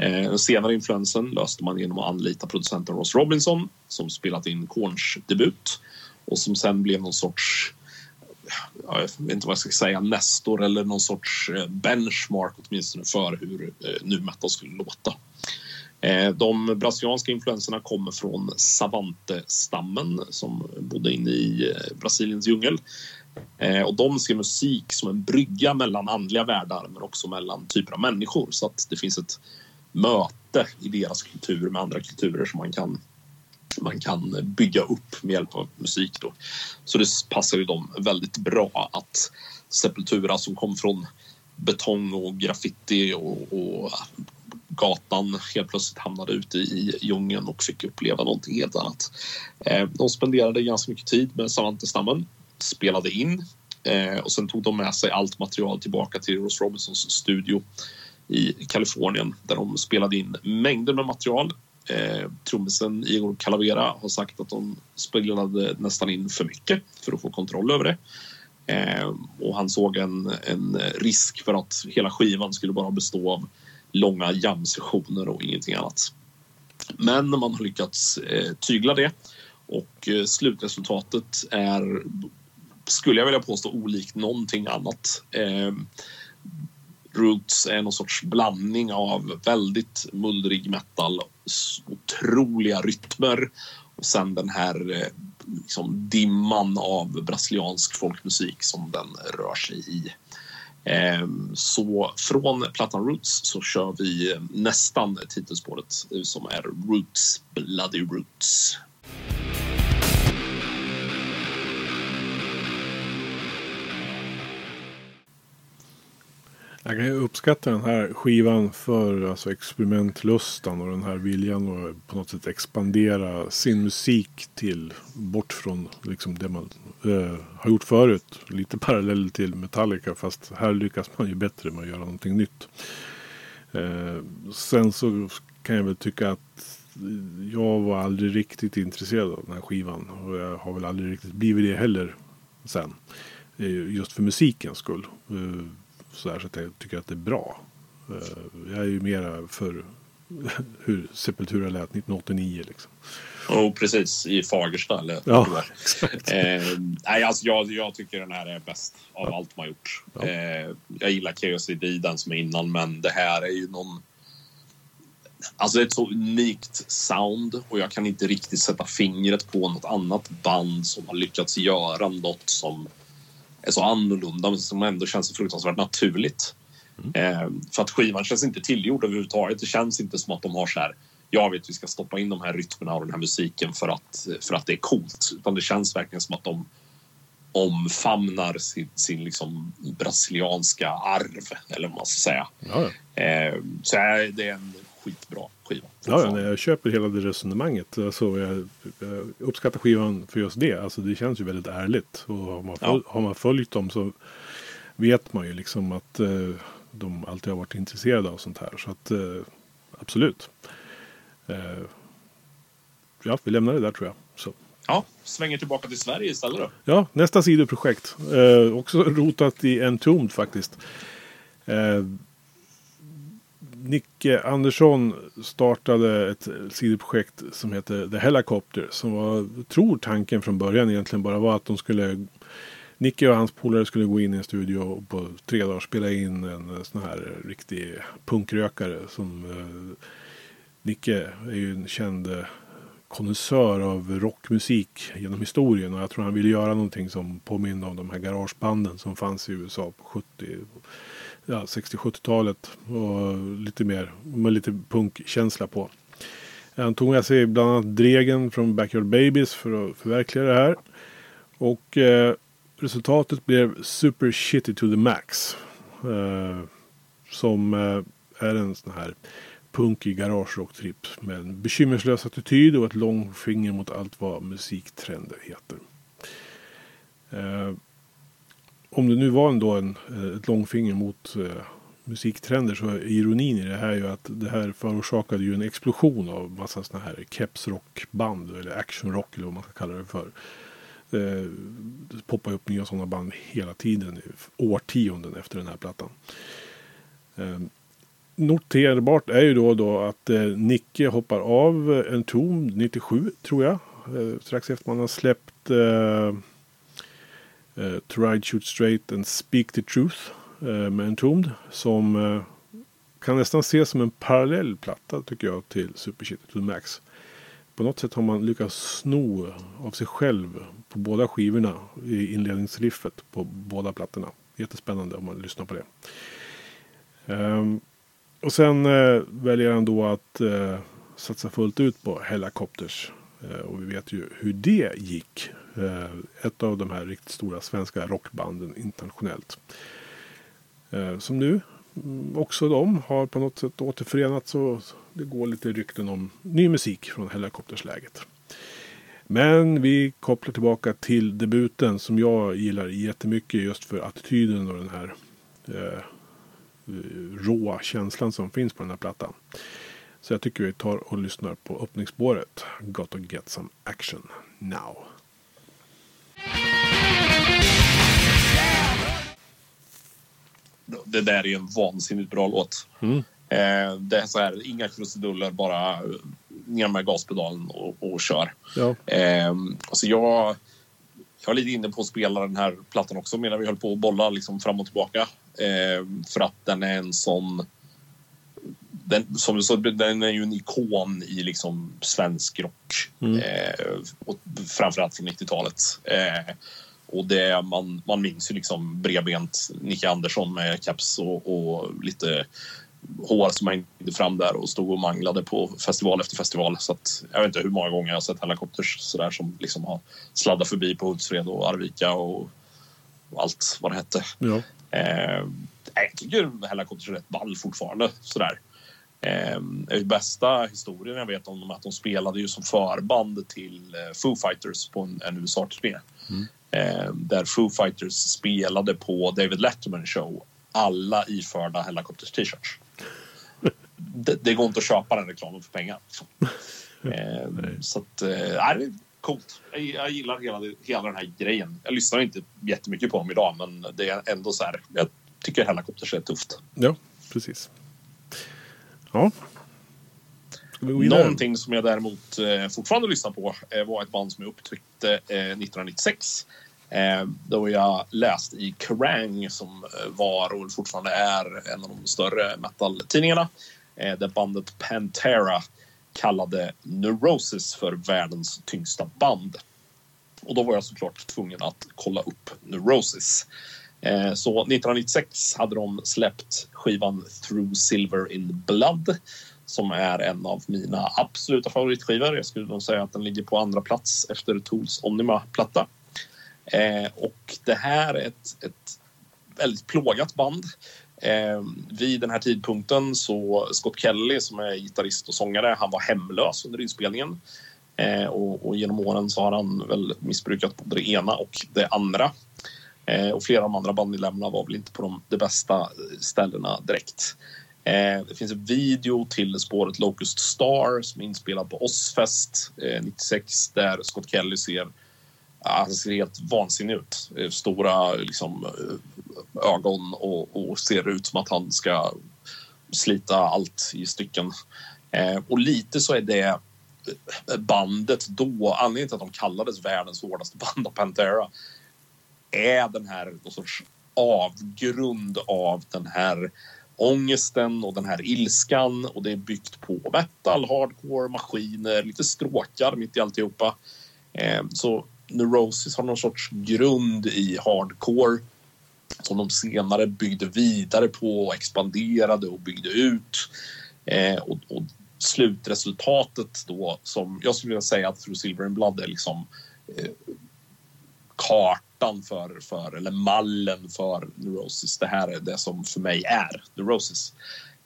H: Eh, den senare influensen löste man genom att anlita producenten Ross Robinson som spelat in Korns debut och som sen blev någon sorts jag vet inte vad jag ska säga, nestor eller någon sorts eh, benchmark åtminstone för hur eh, nu metal skulle låta. De brasilianska influenserna kommer från Savante-stammen som bodde inne i Brasiliens djungel. Och de ser musik som en brygga mellan andliga världar men också mellan typer av människor så att det finns ett möte i deras kultur med andra kulturer som man kan man kan bygga upp med hjälp av musik. Då. Så det passar ju dem väldigt bra att Sepultura som kom från betong och graffiti och, och gatan helt plötsligt hamnade ute i djungeln och fick uppleva någonting helt annat. Eh, de spenderade ganska mycket tid med Savantestammen, spelade in eh, och sen tog de med sig allt material tillbaka till Ross Robinsons studio i Kalifornien där de spelade in mängder med material Eh, trummisen Igor Calavera har sagt att de spelade nästan in för mycket för att få kontroll över det. Eh, och han såg en, en risk för att hela skivan skulle bara bestå av långa jam-sessioner och ingenting annat. Men man har lyckats eh, tygla det och eh, slutresultatet är, skulle jag vilja påstå, olikt någonting annat. Eh, Roots är någon sorts blandning av väldigt mullrig metal, otroliga rytmer och sen den här eh, liksom, dimman av brasiliansk folkmusik som den rör sig i. Ehm, så från plattan Roots så kör vi nästan titelspåret som är Roots, Bloody Roots.
I: Jag kan ju uppskatta den här skivan för alltså, experimentlustan och den här viljan att på något sätt expandera sin musik till bort från liksom, det man eh, har gjort förut. Lite parallell till Metallica fast här lyckas man ju bättre med att göra någonting nytt. Eh, sen så kan jag väl tycka att jag var aldrig riktigt intresserad av den här skivan och jag har väl aldrig riktigt blivit det heller sen. Eh, just för musikens skull. Eh, Eh, så, här, så att jag tycker att det är bra. Eh, jag är ju mera för hur Sepultura lät 1989 liksom.
H: Oh, precis, i Fagersta. Eller,
I: ja,
H: eh, nej, alltså, jag, jag tycker den här är bäst av ja. allt man gjort. Ja. Eh, jag gillar KOCD, den som är innan, men det här är ju någon... Alltså ett så unikt sound och jag kan inte riktigt sätta fingret på något annat band som har lyckats göra något som är så annorlunda men som ändå känns så fruktansvärt naturligt. Mm. Eh, för att skivan känns inte tillgjord överhuvudtaget. Det känns inte som att de har så här jag vet vi ska stoppa in de här rytmerna och den här musiken för att, för att det är coolt. Utan det känns verkligen som att de omfamnar sin, sin liksom brasilianska arv, eller vad man ska säga.
I: Ja.
H: Eh, så det är en skitbra skiva.
I: Ja, jag köper hela det resonemanget. Alltså, jag, jag uppskattar skivan för just det. Alltså, det känns ju väldigt ärligt. Och har man, föl- ja. har man följt dem så vet man ju liksom att eh, de alltid har varit intresserade av sånt här. Så att eh, absolut. Eh, ja, vi lämnar det där tror jag. Så.
H: Ja, svänger tillbaka till Sverige istället då.
I: Ja, nästa sidoprojekt. Eh, också rotat i Entombed faktiskt. Nicke Andersson startade ett sidoprojekt som heter The Helicopter. Som var, tror tanken från början egentligen bara var att de skulle Nicke och hans polare skulle gå in i en studio och på tre dagar spela in en sån här riktig punkrökare. Som eh, Nicke är ju en känd eh, konnässör av rockmusik genom historien. Och jag tror han ville göra någonting som påminner om de här garagebanden som fanns i USA på 70 ja, 60-70-talet. Och lite mer, med lite punkkänsla på. Han tog med sig bland annat Dregen från Backyard Babies för att förverkliga det här. Och eh, resultatet blev Super Shitty to the Max. Eh, som eh, är en sån här punkig garagerock-tripp med en bekymmerslös attityd och ett långfinger mot allt vad musiktrender heter. Eh, om det nu var ändå en, eh, ett långfinger mot eh, musiktrender så är ironin i det här ju att det här förorsakade ju en explosion av massa sådana här kepsrockband eller actionrock eller vad man ska kalla det för. Eh, det poppar upp nya sådana band hela tiden, årtionden efter den här plattan. Eh, noterbart är ju då, då att eh, Nicke hoppar av en tom 97 tror jag. Eh, strax efter man har släppt eh, eh, To Ride Shoot Straight and Speak the Truth eh, med Entombed. Som eh, kan nästan ses som en parallell platta tycker jag till Super Shit to the Max. På något sätt har man lyckats sno av sig själv på båda skivorna i inledningsriffet på båda plattorna. Jättespännande om man lyssnar på det. Um, och sen uh, väljer han då att uh, satsa fullt ut på Helicopters. Uh, och vi vet ju hur det gick. Eh, ett av de här riktigt stora svenska rockbanden internationellt. Eh, som nu mm, också de har på något sätt återförenats och det går lite rykten om ny musik från Helikoptersläget. Men vi kopplar tillbaka till debuten som jag gillar jättemycket just för attityden och den här eh, råa känslan som finns på den här plattan. Så jag tycker vi tar och lyssnar på öppningsspåret. Got to get some action now.
H: Det där är ju en vansinnigt bra låt.
I: Mm.
H: Eh, det är så här, inga krusiduller, bara ner med gaspedalen och, och kör.
I: Ja.
H: Eh, alltså jag, jag är lite inne på att spela den här plattan också medan vi höll på att bolla liksom fram och tillbaka. Eh, för att den är en sån... den, som sa, den är ju en ikon i liksom svensk rock.
I: Mm.
H: Eh, och framförallt från 90-talet. Eh, och det, man, man minns ju liksom bredbent Nicke Andersson med keps och, och lite hår som hängde fram där och stod och manglade på festival efter festival. Så att, jag vet inte hur många gånger jag har sett helikopters sådär som liksom har sladdat förbi på Hultsfred och Arvika och, och allt vad det hette.
I: Ja.
H: Eh, jag tycker Hellacopters är rätt ball fortfarande. Sådär. Eh, bästa historien jag vet om dem är att de spelade ju som förband till eh, Foo Fighters på en, en USA-turné.
I: Mm.
H: Eh, där Foo Fighters spelade på David Letterman show. Alla iförda Hellacopters t-shirts. det, det går inte att köpa den reklamen för pengar. Eh, så att, eh, nej, det är coolt. Jag, jag gillar hela, hela den här grejen. Jag lyssnar inte jättemycket på dem idag, men det är ändå så här. Jag tycker Hellacopters är tufft.
I: Ja, precis. Ja.
H: Någonting som jag däremot eh, fortfarande lyssnar på eh, var ett band som jag upptäckte eh, 1996. Eh, då jag läste i Kerrang som eh, var och fortfarande är en av de större metal-tidningarna. Eh, där bandet Pantera kallade Neurosis för världens tyngsta band. Och då var jag såklart tvungen att kolla upp Neurosis. Eh, Så 1996 hade de släppt skivan Through Silver in Blood som är en av mina absoluta favoritskivor. Jag skulle nog säga att den ligger på andra plats efter Tools Omnima-platta. Eh, och det här är ett, ett väldigt plågat band. Eh, vid den här tidpunkten så Scott Kelly som är gitarrist och sångare, han var hemlös under inspelningen. Eh, och, och genom åren så har han väl missbrukat både det ena och det andra. Eh, och flera av de andra bandmedlemmarna var väl inte på de, de bästa eh, ställena direkt. Eh, det finns en video till spåret Locust Star som är inspelad på Ozzfest eh, 96 där Scott Kelly ser han ser helt vansinnig ut. Eh, stora liksom, eh, ögon och, och ser ut som att han ska slita allt i stycken. Eh, och lite så är det bandet då, anledningen till att de kallades världens hårdaste band av Pantera är den här någon sorts avgrund av den här ångesten och den här ilskan och det är byggt på metal, hardcore, maskiner, lite stråkar mitt i alltihopa. Eh, så Neurosis har någon sorts grund i hardcore som de senare byggde vidare på och expanderade och byggde ut. Eh, och, och slutresultatet då som jag skulle vilja säga att Through Silver and Blood är liksom eh, för, för, eller mallen för Neurosis. Det här är det som för mig är Neurosis.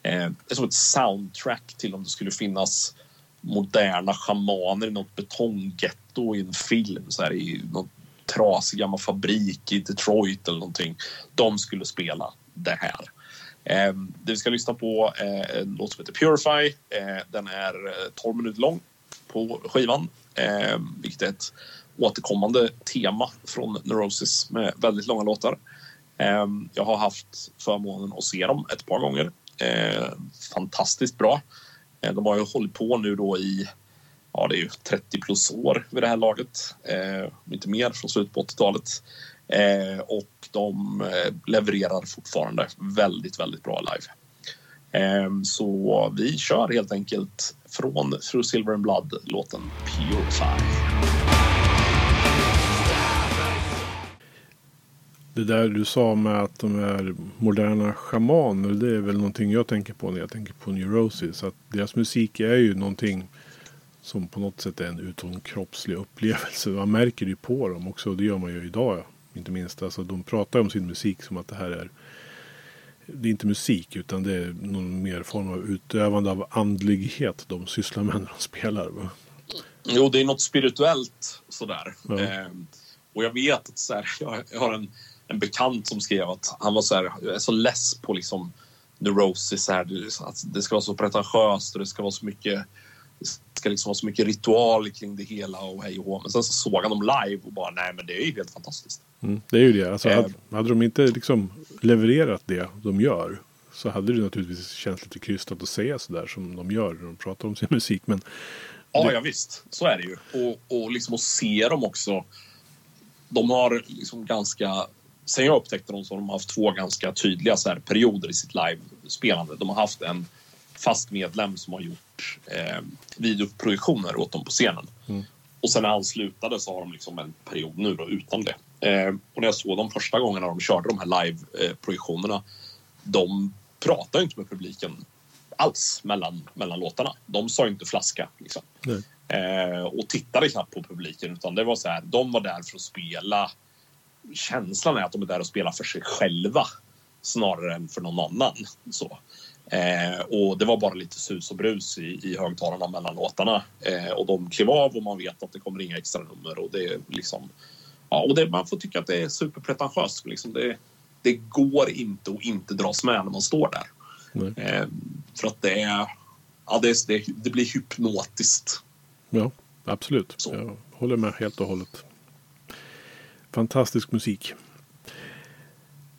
H: Eh, det är som ett soundtrack till om det skulle finnas moderna schamaner i något betonggetto i en film så här, i någon trasig gammal fabrik i Detroit eller någonting. De skulle spela det här. Eh, det vi ska lyssna på är en låt som heter Purify. Eh, den är eh, 12 minuter lång på skivan, eh, vilket är ett återkommande tema från Neurosis med väldigt långa låtar. Ehm, jag har haft förmånen att se dem ett par gånger. Ehm, fantastiskt bra. Ehm, de har ju hållit på nu då i ja, det är ju 30 plus år vid det här laget. om inte mer från slutet på 80-talet. Och de eh, levererar fortfarande väldigt, väldigt bra live. Så vi kör helt enkelt från Through Silver and Blood låten Purify.
I: Det där du sa med att de är moderna schamaner. Det är väl någonting jag tänker på när jag tänker på Neurosis. Att deras musik är ju någonting som på något sätt är en utomkroppslig upplevelse. Man märker det ju på dem också. Och det gör man ju idag. Inte minst. Alltså, de pratar om sin musik som att det här är. Det är inte musik utan det är någon mer form av utövande av andlighet de sysslar med när de spelar. Va?
H: Jo, det är något spirituellt sådär.
I: Ja.
H: Eh, och jag vet att så här, jag, jag har en, en bekant som skrev att han var så här, jag är så less på liksom neurosis. Här, det, att det ska vara så pretentiöst och det ska vara så mycket det ska liksom vara så mycket ritual kring det hela och hej och hå. Men sen så såg han dem live och bara nej men det är ju helt fantastiskt.
I: Mm, det är ju det. Alltså,
H: Eh.
I: hade, hade de inte liksom levererat det de gör. Så hade det naturligtvis känts lite krystat att säga sådär som de gör när de pratar om sin musik. Men
H: Ja,
I: Det-
H: ja visst. Så är det ju. Och, och liksom att se dem också. De har liksom ganska... Sen jag upptäckte dem så har de haft två ganska tydliga så här perioder i sitt live-spelande. De har haft en fast medlem som har gjort eh, videoprojektioner åt dem på scenen.
I: Mm.
H: Och sen när han slutade så har de liksom en period nu då utan det. Eh, och när jag såg dem första gången när de körde de här live-projektionerna, de pratade inte med publiken alls mellan, mellan låtarna. De sa inte flaska liksom. Eh, och tittade knappt på publiken utan det var så här, de var där för att spela. Känslan är att de är där och spelar för sig själva snarare än för någon annan. Så. Eh, och det var bara lite sus och brus i, i högtalarna mellan låtarna. Eh, och de klev av och man vet att det kommer inga extra nummer. Och det är liksom, ja, och det, man får tycka att det är superpretentiöst. Liksom det, det går inte att inte dras med när man står där. Eh, för att det är, ja, det, det, det blir hypnotiskt.
I: Ja, absolut. Jag håller med helt och hållet. Fantastisk musik.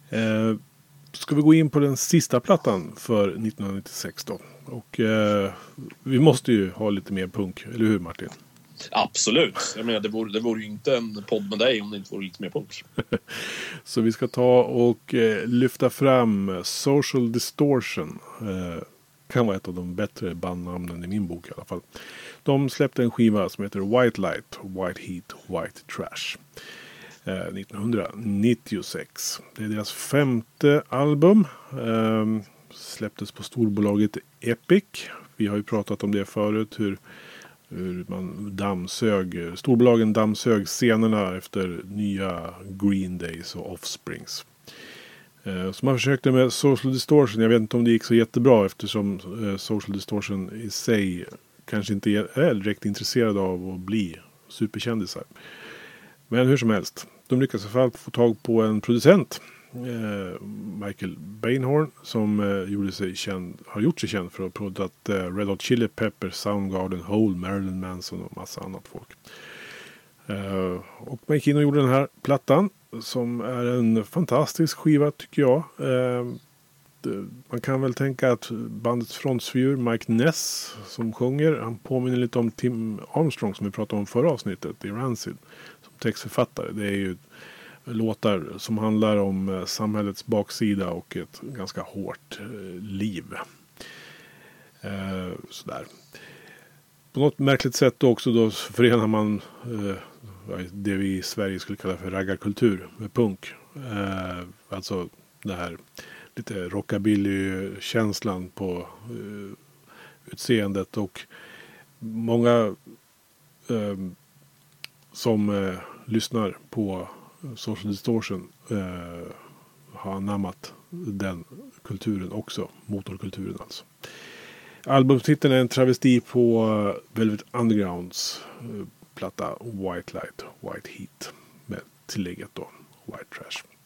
I: Eh, ska vi gå in på den sista plattan för 1996 då? Och eh, vi måste ju ha lite mer punk, eller hur Martin?
H: Absolut. Jag menar, det, vore, det vore ju inte en podd med dig om det inte vore lite mer punk.
I: Så vi ska ta och eh, lyfta fram Social Distortion. Eh, kan vara ett av de bättre bandnamnen i min bok i alla fall. De släppte en skiva som heter White Light, White Heat, White Trash. Eh, 1996. Det är deras femte album. Ehm, släpptes på storbolaget Epic. Vi har ju pratat om det förut. Hur, hur man dammsög, storbolagen dammsög scenerna efter nya Green Days och Offsprings. Eh, så man försökte med Social Distortion. Jag vet inte om det gick så jättebra eftersom eh, Social Distortion i sig kanske inte är direkt intresserade av att bli superkändisar. Men hur som helst. De lyckades i alla fall få tag på en producent. eh, Michael Bainhorn. Som eh, gjorde sig känd, har gjort sig känd för att ha proddat eh, Red Hot Chili Peppers, Soundgarden, Hole, Marilyn Manson och massa annat folk. Eh, och man gick in och gjorde den här plattan. Som är en fantastisk skiva tycker jag. Eh, det- man kan väl tänka att bandets frontfigur Mike Ness som sjunger. Han påminner lite om Tim Armstrong som vi pratade om förra avsnittet i Rancid. Textförfattare. Det är ju låtar som handlar om eh, samhällets baksida och ett ganska hårt eh, liv. Eh, sådär. På något märkligt sätt då också då förenar man eh, det vi i Sverige skulle kalla för raggarkultur med punk. Eh, alltså det här lite rockabilly-känslan på eh, utseendet och många eh, som eh, lyssnar på eh, Social Distortion eh, har anammat den kulturen också. Motorkulturen alltså. Albumtiteln är en travesti på eh, Velvet Undergrounds eh, platta White Light, White Heat. Med tillägget då White Trash.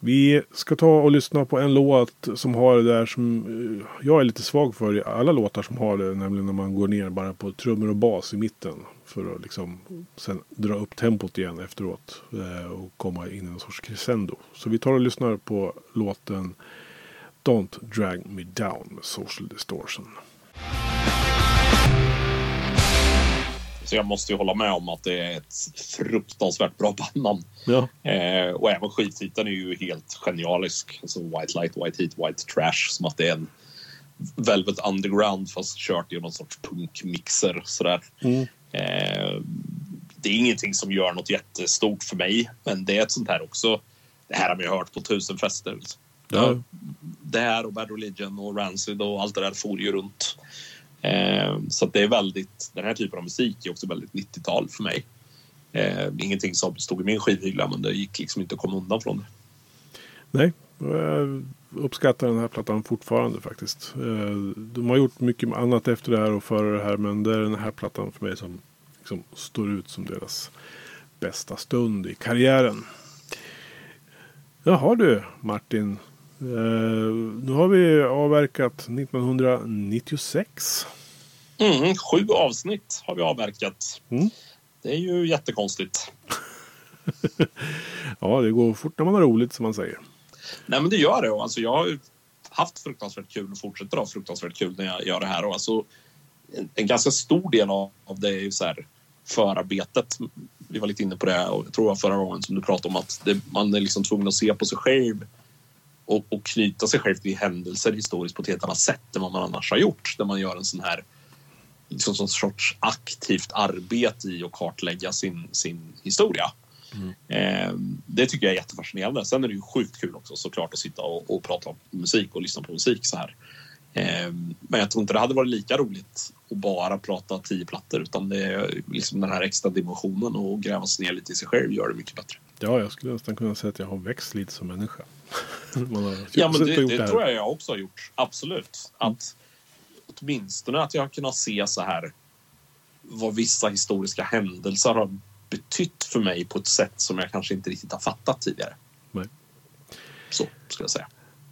I: Vi ska ta och lyssna på en låt som har det där som eh, jag är lite svag för i alla låtar som har det. Nämligen när man går ner bara på trummor och bas i mitten. För att liksom sen dra upp tempot igen efteråt. Eh, och komma in i en sorts crescendo. Så vi tar och lyssnar på låten Don't Drag Me Down med Social Distortion.
H: Så jag måste ju hålla med om att det är ett fruktansvärt bra bandnamn.
I: Ja.
H: Eh, och även skittiteln är ju helt genialisk. Alltså White Light, White Heat, White Trash. Som att det är en Velvet Underground fast kört i någon sorts punkmixer. Sådär.
I: Mm.
H: Eh, det är ingenting som gör något jättestort för mig. Men det är ett sånt här också. Det här har man ju hört på tusen fester. Liksom.
I: Ja.
H: Det här och Bad Religion och Rancid och allt det där for ju runt. Eh, så att det är väldigt, den här typen av musik är också väldigt 90-tal för mig. Eh, ingenting som stod i min skivhylla men det gick liksom inte att komma undan från det.
I: Nej, jag uppskattar den här plattan fortfarande faktiskt. Eh, De har gjort mycket annat efter det här och före det här. Men det är den här plattan för mig som liksom står ut som deras bästa stund i karriären. Jaha du Martin. Eh, Nu har vi avverkat 1996.
H: Mm, sju avsnitt har vi avverkat.
I: Mm.
H: Det är ju jättekonstigt.
I: Ja, det går fort när man har roligt som man säger.
H: Nej men det gör det. Alltså, jag har haft fruktansvärt kul och fortsätter ha fruktansvärt kul när jag gör det här. Och alltså, en, en ganska stor del av, det är ju så här förarbetet. Vi var lite inne på det och jag tror var förra gången som du pratade om att det, man är liksom tvungen att se på sig själv och, och knyta sig själv till händelser historiskt på ett helt annat sätt än vad man annars har gjort. Där man gör en sån här liksom som sorts aktivt arbete i att kartlägga sin, sin historia. Mm. Eh, det tycker jag är jättefascinerande. Sen är det ju sjukt kul också såklart att sitta och, och prata om musik och lyssna på musik så här. Eh, men jag tror inte det hade varit lika roligt att bara prata tio plattor utan det är liksom den här extra dimensionen och gräva sig ner lite i sig själv gör det mycket bättre.
I: Ja, jag skulle nästan kunna säga att jag har växt lite som människa.
H: Ja, men det, det tror jag jag också har gjort. Absolut. Att åtminstone att jag har kunnat se så här vad vissa historiska händelser har betytt för mig på ett sätt som jag kanske inte riktigt har fattat tidigare.
I: Nej.
H: Så skulle jag säga.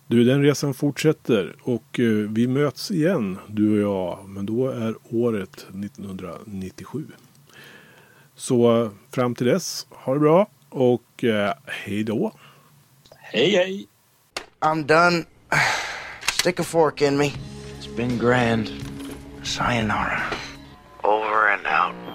I: Du, den resan fortsätter och eh, vi möts igen, du och jag. Men då är året 1997. Så eh, fram till dess, ha det bra och eh, hej då.
H: Hej, hej.
E: I'm done. Stick a fork in me. It's been grand. Sayonara. Over and out.